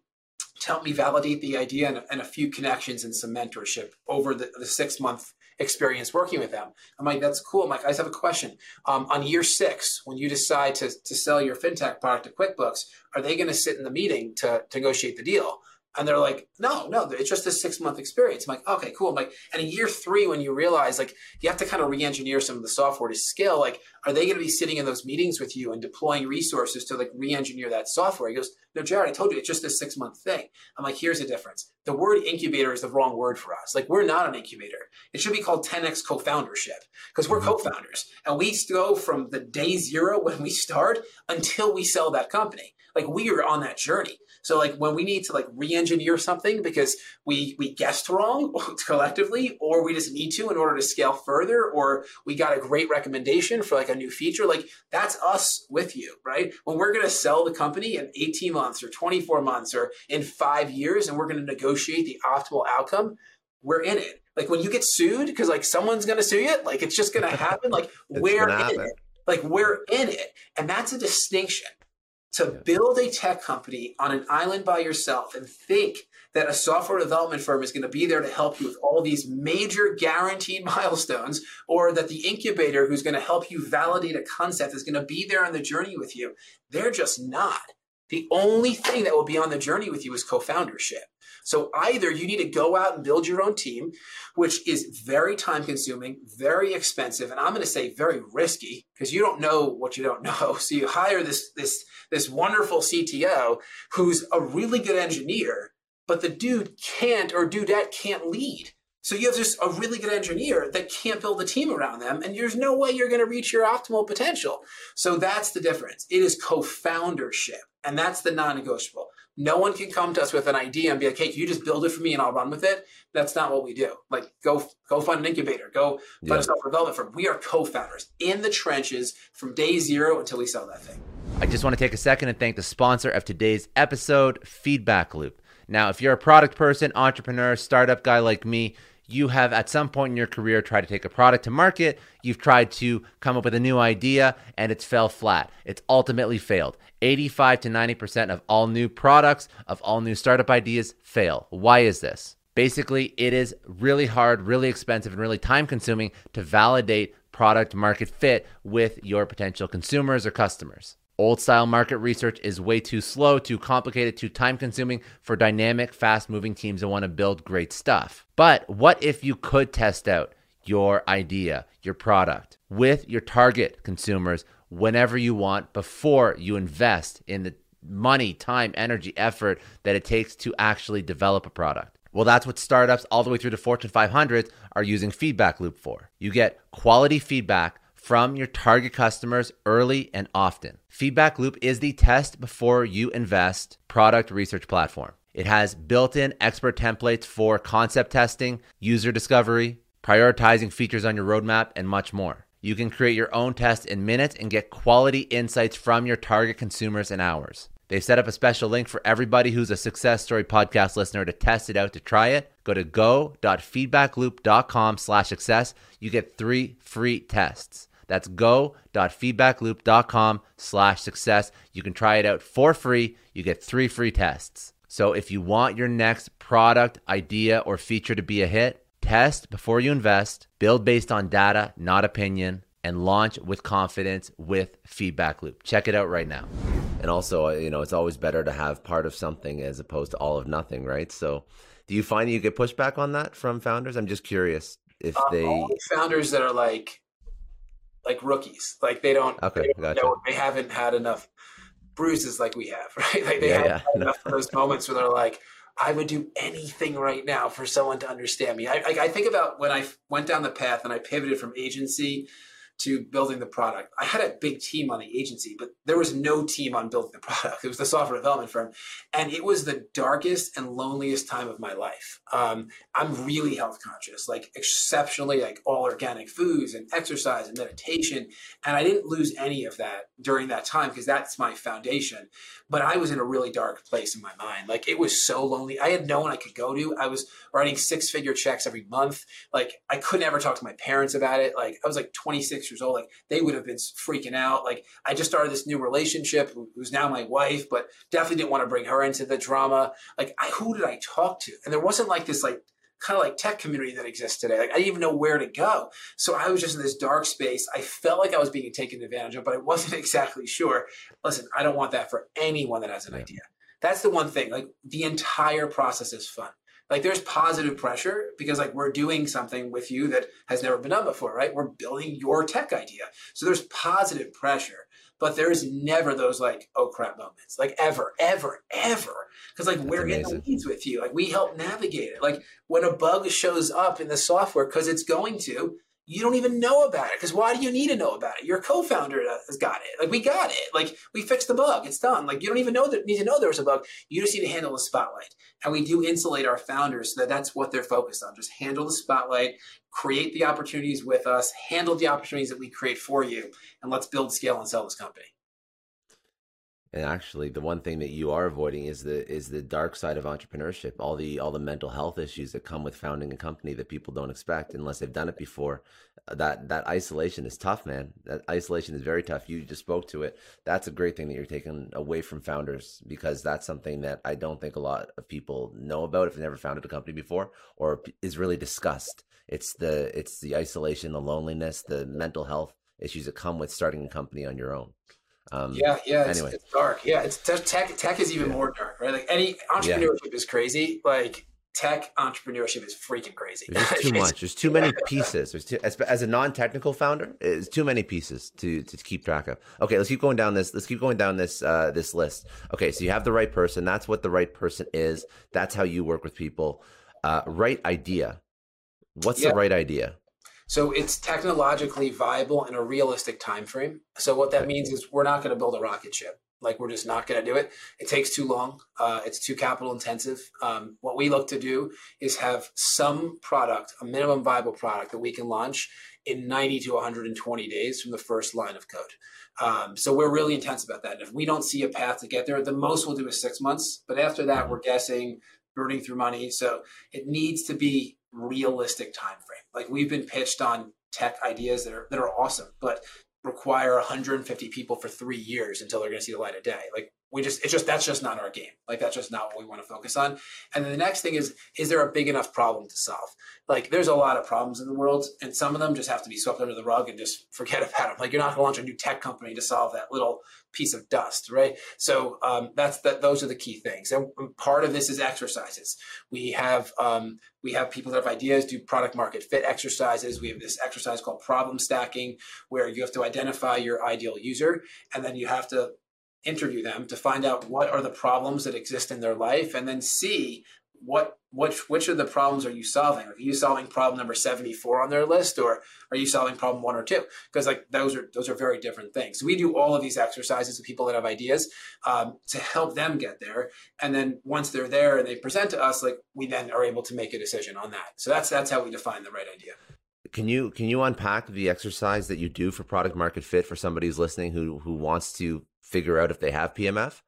to help me validate the idea and, and a few connections and some mentorship over the, the six month experience working with them. I'm like, that's cool. I'm like, I just have a question. Um, on year six, when you decide to, to sell your fintech product to QuickBooks, are they going to sit in the meeting to, to negotiate the deal? And they're like, no, no, it's just a six month experience. I'm like, okay, cool. I'm like, and in year three, when you realize like you have to kind of re engineer some of the software to scale, like, are they going to be sitting in those meetings with you and deploying resources to like re engineer that software? He goes, no, Jared, I told you it's just a six month thing. I'm like, here's the difference. The word incubator is the wrong word for us. Like, we're not an incubator. It should be called 10x co foundership because we're mm-hmm. co founders and we go from the day zero when we start until we sell that company. Like we are on that journey. So like when we need to like re-engineer something because we we guessed wrong *laughs* collectively, or we just need to in order to scale further, or we got a great recommendation for like a new feature, like that's us with you, right? When we're gonna sell the company in 18 months or 24 months or in five years, and we're gonna negotiate the optimal outcome, we're in it. Like when you get sued because like someone's gonna sue you, like it's just gonna happen. Like *laughs* we're in happen. it. Like we're in it, and that's a distinction to build a tech company on an island by yourself and think that a software development firm is going to be there to help you with all these major guaranteed *laughs* milestones, or that the incubator who's going to help you validate a concept is going to be there on the journey with you. They're just not. The only thing that will be on the journey with you is co foundership. So either you need to go out and build your own team, which is very time consuming, very expensive, and I'm going to say very risky because you don't know what you don't know. *laughs* So you hire this this this wonderful CTO who's a really good engineer, but the dude can't or dudette can't lead. So you have just a really good engineer that can't build a team around them, and there's no way you're going to reach your optimal potential. So that's the difference. It is co-foundership, and that's the non-negotiable. No one can come to us with an idea and be like, "Hey, can you just build it for me and I'll run with it?" That's not what we do. Like, go go find an incubator, go find yeah. a development firm. We are co-founders in the trenches from day zero until we sell that thing. I just want to take a second and thank the sponsor of today's episode, Feedback Loop. Now, if you're a product person, entrepreneur, startup guy like me, you have at some point in your career tried to take a product to market, you've tried to come up with a new idea, and it's fell flat. It's ultimately failed. 85 to 90% of all new products, of all new startup ideas fail. Why is this? Basically, it is really hard, really expensive, and really time consuming to validate product market fit with your potential consumers or customers. Old style market research is way too slow, too complicated, too time consuming for dynamic, fast moving teams that want to build great stuff. But what if you could test out your idea, your product with your target consumers whenever you want before you invest in the money, time, energy, effort that it takes to actually develop a product. Well, that's what startups all the way through to Fortune 500 are using Feedback Loop for. You get quality feedback from your target customers early and often. Feedback Loop is the test before you invest product research platform. It has built in expert templates for concept testing, user discovery, prioritizing features on your roadmap, and much more. You can create your own test in minutes and get quality insights from your target consumers in hours. They've set up a special link for everybody who's a Success Story podcast listener to test it out to try it. Go to go.feedbackloop.com slash success. You get three free tests. That's go.feedbackloop.com slash success. You can try it out for free. You get three free tests. So if you want your next product, idea, or feature to be a hit, Test before you invest, build based on data, not opinion, and launch with confidence with Feedback Loop. Check it out right now. And also, uh, you know, it's always better to have part of something as opposed to all of nothing, right? So, do you find that you get pushback on that from founders? I'm just curious if uh, they founders that are like like rookies, like they don't, okay, they, don't gotcha. know, they haven't had enough bruises like we have, *laughs* right? Like they yeah, haven't yeah. enough of those moments where they're like, I would do anything right now for someone to understand me. I, I, I think about when I went down the path and I pivoted from agency to building the product. I had a big team on the agency, but there was no team on building the product. *laughs* It was the software development firm. And it was the darkest and loneliest time of my life. Um, I'm really health conscious, like exceptionally like all organic foods and exercise and meditation. And I didn't lose any of that during that time because that's my foundation. But I was in a really dark place in my mind. Like it was so lonely. I had no one I could go to. I was writing six figure checks every month. Like I couldn't ever talk to my parents about it. Like I was like 26 years old. Like they would have been freaking out. Like I just started this new relationship who's now my wife, but definitely didn't want to bring her into the drama. Like I, who did I talk to? And there wasn't like this like kind of like tech community that exists today. Like I didn't even know where to go. So I was just in this dark space. I felt like I was being taken advantage of, but I wasn't *laughs* exactly sure. Listen, I don't want that for anyone that has an idea. That's the one thing. Like the entire process is fun. Like there's positive pressure because like we're doing something with you that has never been done before, right? We're building your tech idea. So there's positive pressure, but there's never those like, oh crap moments. Like ever, ever, ever because like That's we're amazing. in the weeds with you. Like we help navigate it. Like when a bug shows up in the software, because it's going to, you don't even know about it because why do you need to know about it? Your co-founder uh, has got it. Like we got it. Like we fixed the bug. It's done. Like you don't even know that need to know there was a bug. You just need to handle the spotlight. And we do insulate our founders so that that's what they're focused on. Just handle the spotlight, create the opportunities with us, handle the opportunities that we create for you, and let's build, scale, and sell this company. And actually, the one thing that you are avoiding is the is the dark side of entrepreneurship. All the all the mental health issues that come with founding a company that people don't expect unless they've done it before. Uh, that that isolation is tough, man. That isolation is very tough. You just spoke to it. That's a great thing that you're taking away from founders because that's something that I don't think a lot of people know about if they've never founded a company before or is really discussed. It's the it's the isolation, the loneliness, the mental health issues that come with starting a company on your own. Um, yeah, yeah. It's, anyway, it's dark. Yeah, it's tech. Tech is even yeah. more dark, right? Like any entrepreneurship yeah. is crazy. Like tech entrepreneurship is freaking crazy. There's *laughs* too much. There's too many *laughs* pieces. There's too, as, as a non-technical founder, it's too many pieces to to keep track of. Okay, let's keep going down this. Let's keep going down this uh, this list. Okay, so you have the right person. That's what the right person is. That's how you work with people. Uh, right idea. What's yeah. the right idea? So it's technologically viable in a realistic time frame. So what that means is we're not going to build a rocket ship. Like we're just not going to do it. It takes too long. Uh, it's too capital intensive. Um, what we look to do is have some product, a minimum viable product that we can launch in 90 to 120 days from the first line of code. Um, so we're really intense about that. And if we don't see a path to get there, the most we'll do is six months. But after that, we're guessing, burning through money. So it needs to be realistic time frame. Like we've been pitched on tech ideas that are that are awesome, but require 150 people for three years until they're going to see the light of day. Like we just it's just that's just not our game like that's just not what we want to focus on and then the next thing is is there a big enough problem to solve like there's a lot of problems in the world and some of them just have to be swept under the rug and just forget *laughs* about them like you're not going to launch a new tech company to solve that little piece of dust right? So um, that's that those are the key things. And part of this is exercises. We have um, we have people that have ideas do product market fit exercises. We have this exercise called problem stacking where you have to identify your ideal user and then you have to interview them to find out what are the problems that exist in their life and then see what which which of the problems are you solving? Are you solving problem number 74 on their list or are you solving problem one or two? Because like those are those are very different things. So we do all of these exercises with people that have ideas um, to help them get there. And then once they're there and they present to us like we then are able to make a decision on that. So that's that's how we define the right idea. Can you can you unpack the exercise that you do for product market fit for somebody who's listening who who wants to figure out if they have PMF?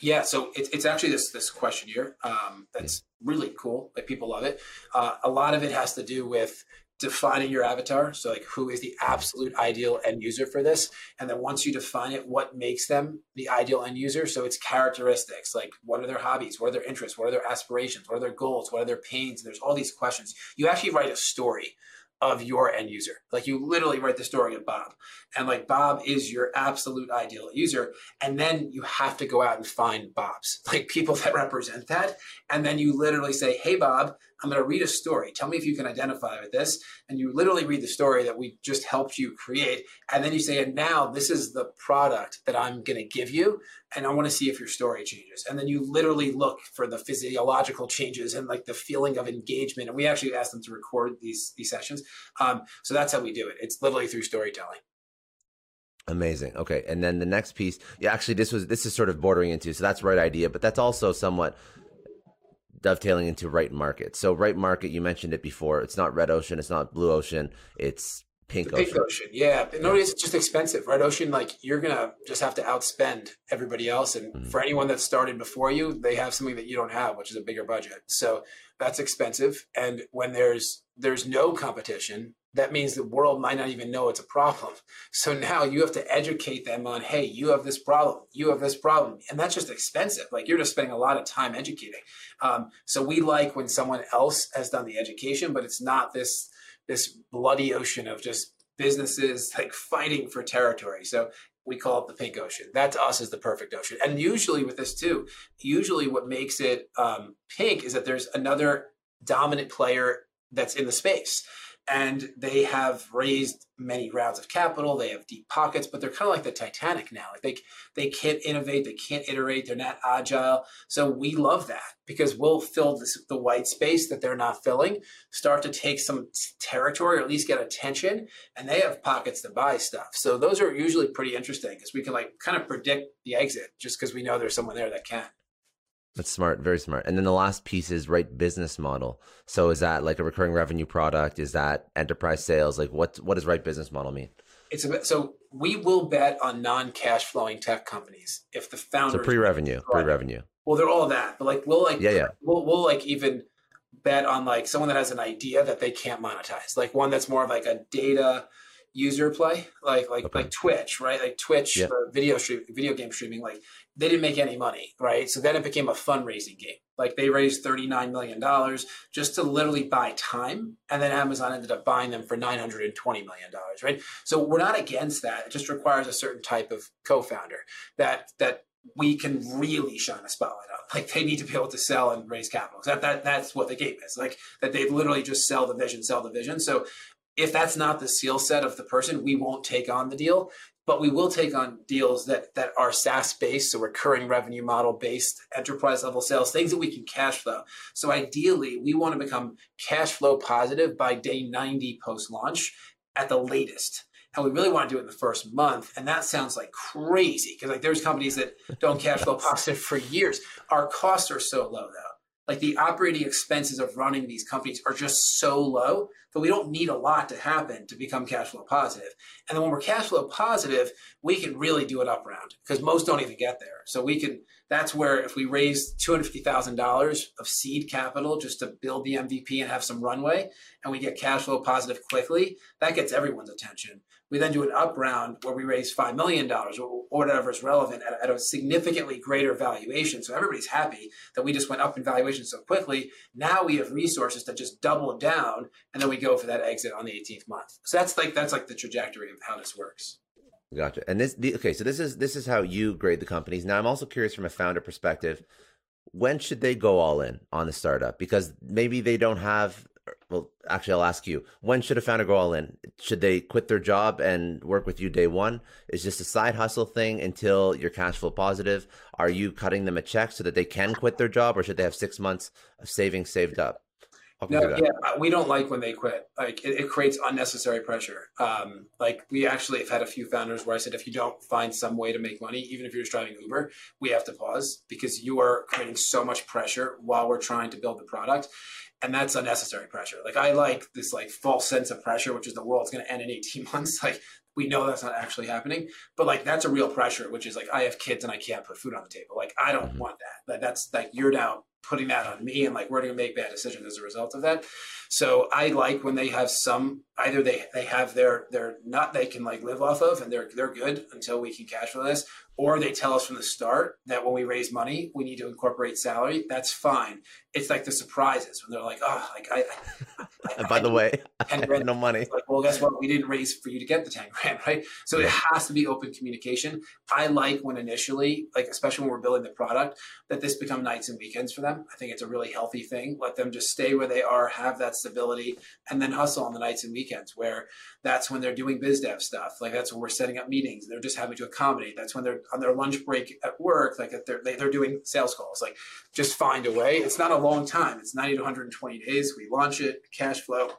Yeah, so it's, it's actually this this questionnaire um, that's really cool. Like people love it. Uh, a lot of it has to do with defining your avatar. So like who is the absolute ideal end user for this? And then once you define it, what makes them the ideal end user? So it's characteristics like what are their hobbies? What are their interests? What are their aspirations? What are their goals? What are their pains? And there's all these questions. You actually write a story of your end user. Like you literally write the story of Bob. And like Bob is your absolute ideal user. And then you have to go out and find Bobs, like people that represent that. And then you literally say, Hey, Bob, I'm going to read a story. Tell me if you can identify with this. And you literally read the story that we just helped you create. And then you say, and now this is the product that I'm going to give you. And I want to see if your story changes. And then you literally look for the physiological changes and like the feeling of engagement. And we actually asked them to record these, these sessions. Um, so that's how we do it. It's literally through storytelling. Amazing. Okay, and then the next piece, yeah, actually, this was this is sort of bordering into so that's right idea, but that's also somewhat dovetailing into right market. So right market, you mentioned it before. It's not red ocean. It's not blue ocean. It's pink, pink ocean. ocean. Yeah. No, it's just expensive. Red ocean, like you're going to just have to outspend everybody else. And mm-hmm. for anyone that started before you, they have something that you don't have, which is a bigger budget. So that's expensive. And when there's, there's no competition, that means the world might not even know it's a problem. So now you have to educate them on, hey, you have this problem, you have this problem. And that's just expensive. Like you're just spending a lot of time educating. Um, so we like when someone else has done the education, but it's not this this bloody ocean of just businesses like fighting for territory. So we call it the pink ocean. That to us is the perfect ocean. And usually with this too, usually what makes it um, pink is that there's another dominant player that's in the space and they have raised many rounds of capital. They have deep pockets, but they're kind of like the Titanic now. Like they they can't innovate, they can't iterate, they're not agile. So we love that because we'll fill this, the white space that they're not filling, start to take some territory, or at least get attention, and they have pockets to buy stuff. So those are usually pretty interesting because we can like kind of predict the exit just because we know there's someone there that can. That's smart, very smart. And then the last piece is right business model. So is that like a recurring revenue product? Is that enterprise sales? Like what what does right business model mean? It's a, so we will bet on non-cash flowing tech companies if the founder. So pre-revenue, pre-revenue. Well, they're all that, but like we'll like yeah yeah we'll we'll like even bet on like someone that has an idea that they can't monetize, like one that's more of like a data user play, like like okay. like Twitch, right? Like Twitch yeah. video stream, video game streaming. Like they didn't make any money, right? So then it became a fundraising game. Like they raised thirty nine million dollars just to literally buy time, and then Amazon ended up buying them for nine hundred and twenty million dollars, right? So we're not against that. It just requires a certain type of co-founder that that we can really shine a spotlight on. Like they need to be able to sell and raise capital. That, that that's what the game is. Like that they literally just sell the vision, sell the vision. So if that's not the skill set of the person, we won't take on the deal. But we will take on deals that that are SaaS based, so recurring revenue model based, enterprise level sales, things that we can cash flow. So ideally, we want to become cash flow positive by day 90 post launch at the latest. And we really want to do it in the first month. And that sounds like crazy because like there's companies that don't cash flow positive for years. Our costs are so low though like the operating expenses of running these companies are just so low that we don't need a lot to happen to become cash flow positive. And then when we're cash flow positive, we can really do it up round because most don't even get there. So we can, that's where if we raise $250,000 of seed capital just to build the MVP and have some runway and we get cash flow positive quickly, that gets everyone's attention. We then do an up round where we raise $5 million or whatever is relevant at, at, a significantly greater valuation. So everybody's happy that we just went up in valuation so quickly. Now we have resources to just double down and then we go for that exit on the 18th month. So that's like, that's like the trajectory of how this works. Gotcha. And this, the, okay, so this is, this is how you grade the companies. Now I'm also curious from a founder perspective, when should they go all in on the startup? Because maybe they don't have well, actually, I'll ask you: When should a founder go all in? Should they quit their job and work with you day one? Is this a side hustle thing until you're cash flow positive? Are you cutting them a check so that they can quit their job, or should they have six months of savings saved up? No, yeah, we don't like when they quit. Like it, it creates unnecessary pressure. Um, like we actually have had a few founders where I said, if you don't find some way to make money, even if you're just driving Uber, we have to pause because you are creating so much pressure while we're trying to build the product and that's unnecessary pressure. Like I like this like false sense of pressure, which is the world's going to end in 18 *laughs* months. Like we know that's not actually happening, but like that's a real pressure, which is like I have kids and I can't put food on the table. Like I don't mm-hmm. want that. Like that's like you're now putting that on me and like we're going to make bad decisions as a result of that. So I like when they have some either they they have their their nut they can like live off of and they're they're good until we can cash flow this, or they tell us from the start that when we raise money we need to incorporate salary. That's fine. It's like the surprises when they're like, oh, like I. I, I by the way, I have *laughs* no money. Like, well, guess what? We didn't raise for you to get the ten grand, *laughs* right? So yeah. it has to be open communication. I like when initially, like especially when we're building the product, that this become nights and weekends for them. I think it's a really healthy thing. Let them just stay where they are, have that stability, and then hustle on the nights and weekends where that's when they're doing biz dev stuff. Like that's when we're setting up meetings. They're just having to accommodate. That's when they're on their lunch break at work. Like they're they're doing sales calls. Like just find a way. It's not a long time. It's 90 to 120 days. We launch it, cash flow.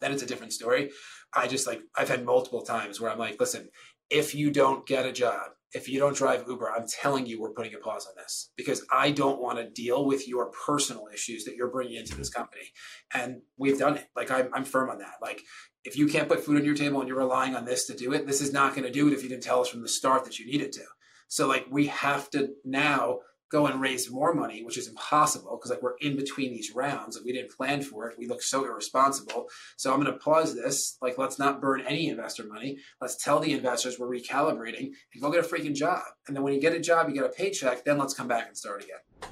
Then it's a different story. I just like I've had multiple times where I'm like, listen, if you don't get a job, if you don't drive Uber, I'm telling you, we're putting a pause on this because I don't want to deal with your personal issues that you're bringing into this company. And we've done it. Like, I'm, I'm firm on that. Like, if you can't put food on your table and you're relying on this to do it, this is not going to do it if you didn't tell us from the start that you needed to. So, like, we have to now go and raise more money, which is impossible because like we're in between these rounds. Like we didn't plan for it. We look so irresponsible. So I'm going to pause this. Like let's not burn any investor money. Let's tell the investors we're recalibrating and go get a freaking job. And then when you get a job, you get a paycheck. Then let's come back and start again.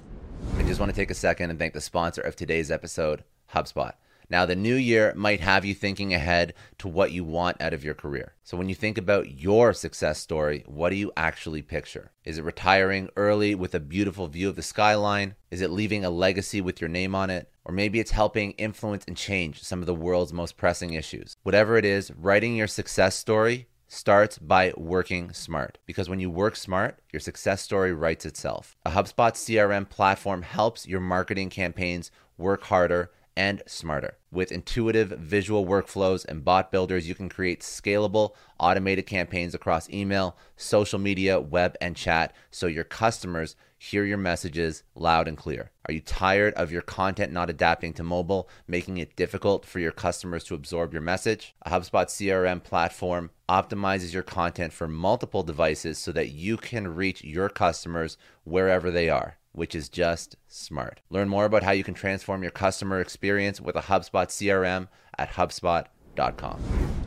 I just want to take a second and thank the sponsor of today's episode, HubSpot. Now, the new year might have you thinking ahead to what you want out of your career. So, when you think about your success story, what do you actually picture? Is it retiring early with a beautiful view of the skyline? Is it leaving a legacy with your name on it? Or maybe it's helping influence and change some of the world's most pressing issues. Whatever it is, writing your success story starts by working smart. Because when you work smart, your success story writes itself. A HubSpot CRM platform helps your marketing campaigns work harder and smarter. With intuitive visual workflows and bot builders, you can create scalable, automated campaigns across email, social media, web, and chat so your customers hear your messages loud and clear. Are you tired of your content not adapting to mobile, making it difficult for your customers to absorb your message? A HubSpot CRM platform optimizes your content for multiple devices so that you can reach your customers wherever they are which is just smart. Learn more about how you can transform your customer experience with a HubSpot CRM at HubSpot.com.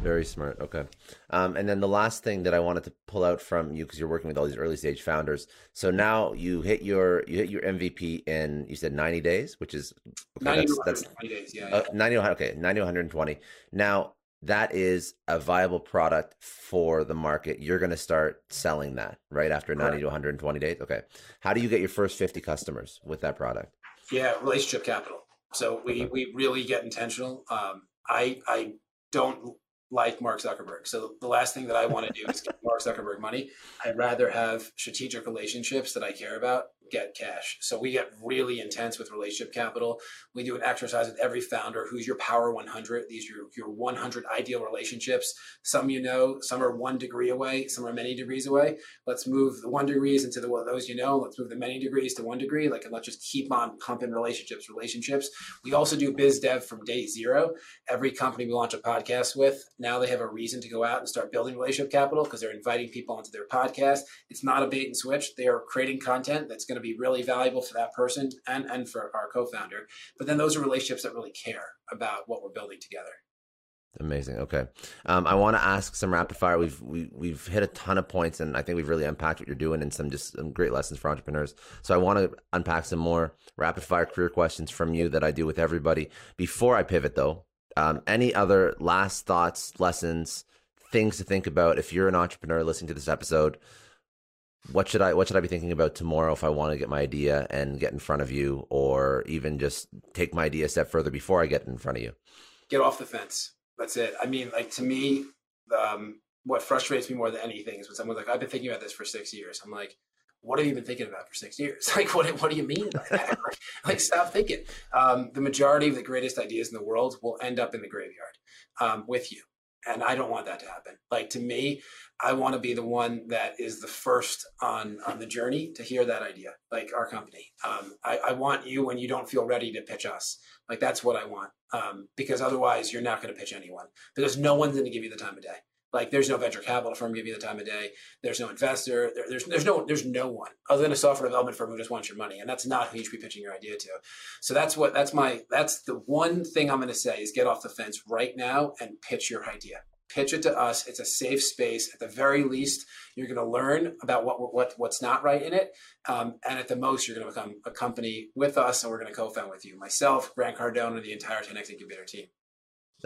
Very smart. Okay. Um, and then the last thing that I wanted to pull out from you because you're working with all these early stage founders. So now you hit your you hit your MVP in you said 90 days, which is okay, 90 that's, that's days. Yeah, yeah. Uh, 90 okay 90 120. Now that is a viable product for the market. You're going to start selling that right after 90 to 120 days. Okay. How do you get your first 50 customers with that product? Yeah, relationship capital. So we, we really get intentional. Um, I, I don't like Mark Zuckerberg. So the last thing that I want to do is get *laughs* Mark Zuckerberg money. I'd rather have strategic relationships that I care about get cash. So we get really intense with relationship capital. We do an exercise with every founder. Who's your power 100? These are your, your 100 ideal relationships. Some you know, some are one degree away, some are many degrees away. Let's move the one degrees into the those you know. Let's move the many degrees to one degree. Like, and let's just keep on pumping relationships, relationships. We also do biz dev from day zero. Every company we launch a podcast with, now they have a reason to go out and start building relationship capital because they're inviting people onto their podcast. It's not a bait and switch. They are creating content that's going to be really valuable for that person and, and for our co-founder. But then those are relationships that really care about what we're building together. Amazing. Okay, um, I want to ask some rapid fire. We've we, we've hit a ton of points, and I think we've really unpacked what you're doing and some just some great lessons for entrepreneurs. So I want to unpack some more rapid fire career questions from you that I do with everybody. Before I pivot, though, um, any other last thoughts, lessons, things to think about if you're an entrepreneur listening to this episode? What should I what should I be thinking about tomorrow if I want to get my idea and get in front of you, or even just take my idea a step further before I get in front of you? Get off the fence. That's it. I mean, like to me, um, what frustrates me more than anything is when someone's like, "I've been thinking about this for six years." I'm like, "What have you been thinking about for six years? *laughs* Like, what what do you mean by that? *laughs* like, stop thinking." Um, the majority of the greatest ideas in the world will end up in the graveyard um, with you and I don't want that to happen. Like to me, I want to be the one that is the first on on the journey to hear that idea, like our company. Um, I, I, want you when you don't feel ready to pitch us. Like that's what I want, um, because otherwise you're not going to pitch anyone because no one's going to give you the time of day. Like there's no venture capital firm give you the time of day. There's no investor. There, there's there's no there's no one other than a software development firm who just wants your money, and that's not who you should be pitching your idea to. So that's what that's my that's the one thing I'm going to say is get off the fence right now and pitch your idea. Pitch it to us. It's a safe space. At the very least, you're going to learn about what what what's not right in it, um, and at the most, you're going to become a company with us, and we're going to co-found with you, myself, Grant Cardone, and the entire 10x Incubator team.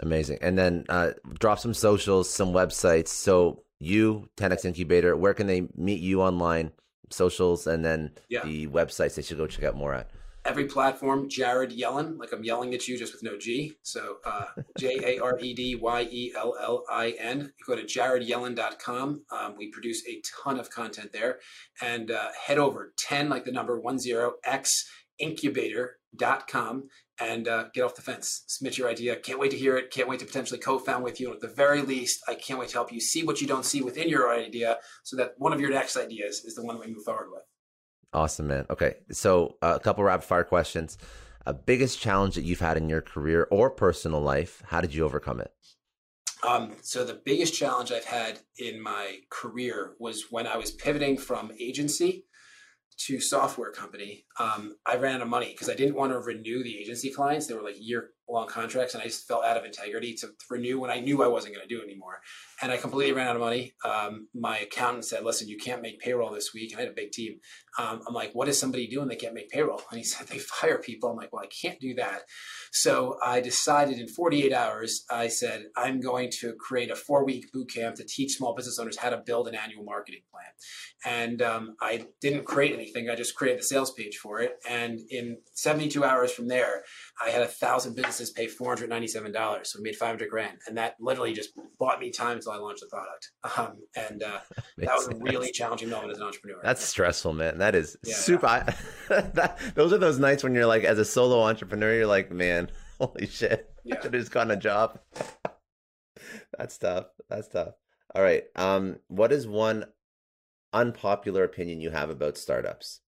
Amazing. And then uh, drop some socials, some websites. So you, 10x Incubator, where can they meet you online? Socials and then yeah. the websites they should go check out more at. Every platform, Jared Yellin, like I'm yelling at you just with no G. So uh, J A R E D Y E L L I N. You go to jaredyellin.com. Um, we produce a ton of content there. And uh, head over 10, like the number 10, X incubator.com and uh, get off the fence. Submit your idea. Can't wait to hear it. Can't wait to potentially co-found with you. And at the very least, I can't wait to help you see what you don't see within your idea, so that one of your next ideas is the one we move forward with. Awesome, man. Okay, so uh, a couple rapid fire questions. A biggest challenge that you've had in your career or personal life. How did you overcome it? Um, so the biggest challenge I've had in my career was when I was pivoting from agency to software company, um, I ran out of money because I didn't want to renew the agency clients. They were like year long contracts, and I just felt out of integrity to renew when I knew I wasn't going to do anymore. And I completely ran out of money. Um, my accountant said, "Listen, you can't make payroll this week." And I had a big team. Um, I'm like, "What is somebody doing? They can't make payroll?" And he *laughs* said, "They fire people." I'm like, "Well, I can't do that." So I decided in 48 hours, I said, "I'm going to create a four-week boot camp to teach small business owners how to build an annual marketing plan." And um, I didn't create anything; I just created the sales page for it. And in 72 hours from there, I had a thousand businesses pay $497. So we made 500 grand. And that literally just bought me time until I launched the product. Um, and uh, *laughs* that was a really challenging moment as an entrepreneur. That's stressful, man. That is yeah, super. Yeah. I, *laughs* that, those are those nights when you're like, as a solo entrepreneur, you're like, man, *laughs* holy shit. Yeah. I should have just gotten a job. That's tough. That's tough. All right. Um, what is one unpopular opinion you have about startups?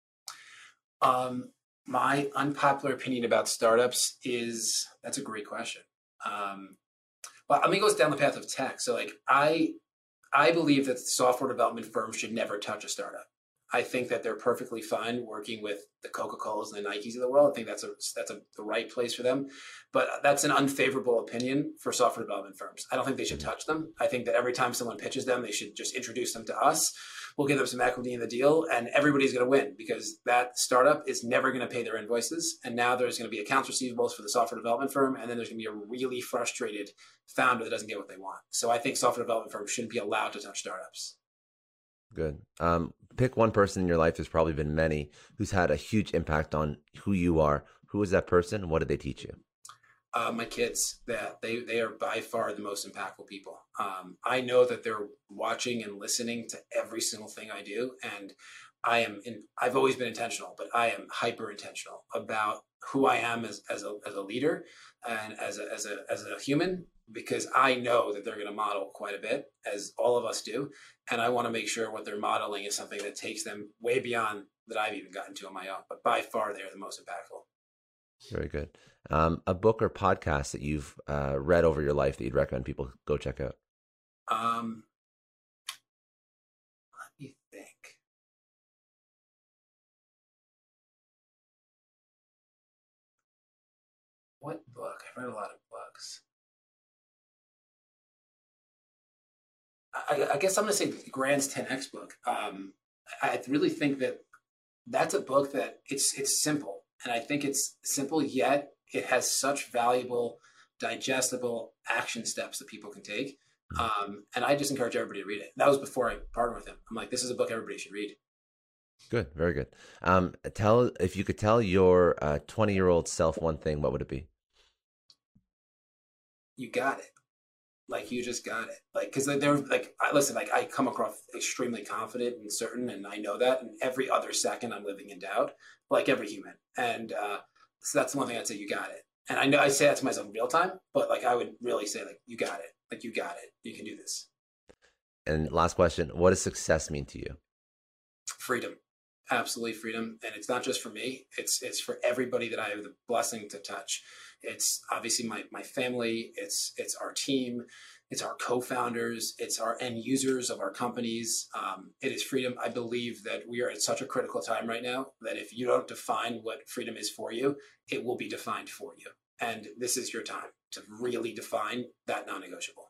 Um, my unpopular opinion about startups is that's a great question. Um, but let me go down the path of tech. So, like, I I believe that software development firms should never touch a startup. I think that they're perfectly fine working with the Coca Colas and the Nikes of the world. I think that's a that's a, the right place for them, but that's an unfavorable opinion for software development firms. I don't think they should touch them. I think that every time someone pitches them, they should just introduce them to us we'll give them some equity in the deal and everybody's going to win because that startup is never going to pay their invoices and now there's going to be accounts receivables for the software development firm and then there's going to be a really frustrated founder that doesn't get what they want so i think software development firms shouldn't be allowed to touch startups good um, pick one person in your life there's probably been many who's had a huge impact on who you are who is that person what did they teach you uh, my kids that they they are by far the most impactful people. Um, I know that they're watching and listening to every single thing I do, and I am in. I've always been intentional, but I am hyper intentional about who I am as as a as a leader and as a as a as a human because I know that they're going to model quite a bit, as all of us do, and I want to make sure what they're modeling is something that takes them way beyond that I've even gotten to on my own. But by far, they're the most impactful. Very good. Um, a book or podcast that you've uh, read over your life that you'd recommend people go check out? Um, What book? I've read a lot of books. I, I guess I'm going to say Grant's 10x book. Um, I really think that that's a book that it's it's simple and I think it's simple, yet it has such valuable, digestible action steps that people can take. Mm-hmm. Um, and I just encourage everybody to read it. That was before I partnered with him. I'm like, this is a book everybody should read. Good, very good. Um, tell if you could tell your 20 uh, year old self one thing, what would it be? You got it. Like you just got it. Like because they're like, I listen. Like I come across extremely confident and certain, and I know that. And every other second, I'm living in doubt, like every human. And uh, so that's the one thing I'd say. You got it. And I know I say that to myself in real time, but like I would really say, like you got it. Like you got it. You can do this. And last question: What does success mean to you? Freedom absolutely freedom and it's not just for me it's it's for everybody that i have the blessing to touch it's obviously my my family. It's it's our team. It's our co-founders. It's our end users of our companies. Um, it is freedom. I believe that we are at such a critical time right now that if you don't define what freedom is for you, it will be defined for you. And this is your time to really define that non-negotiable.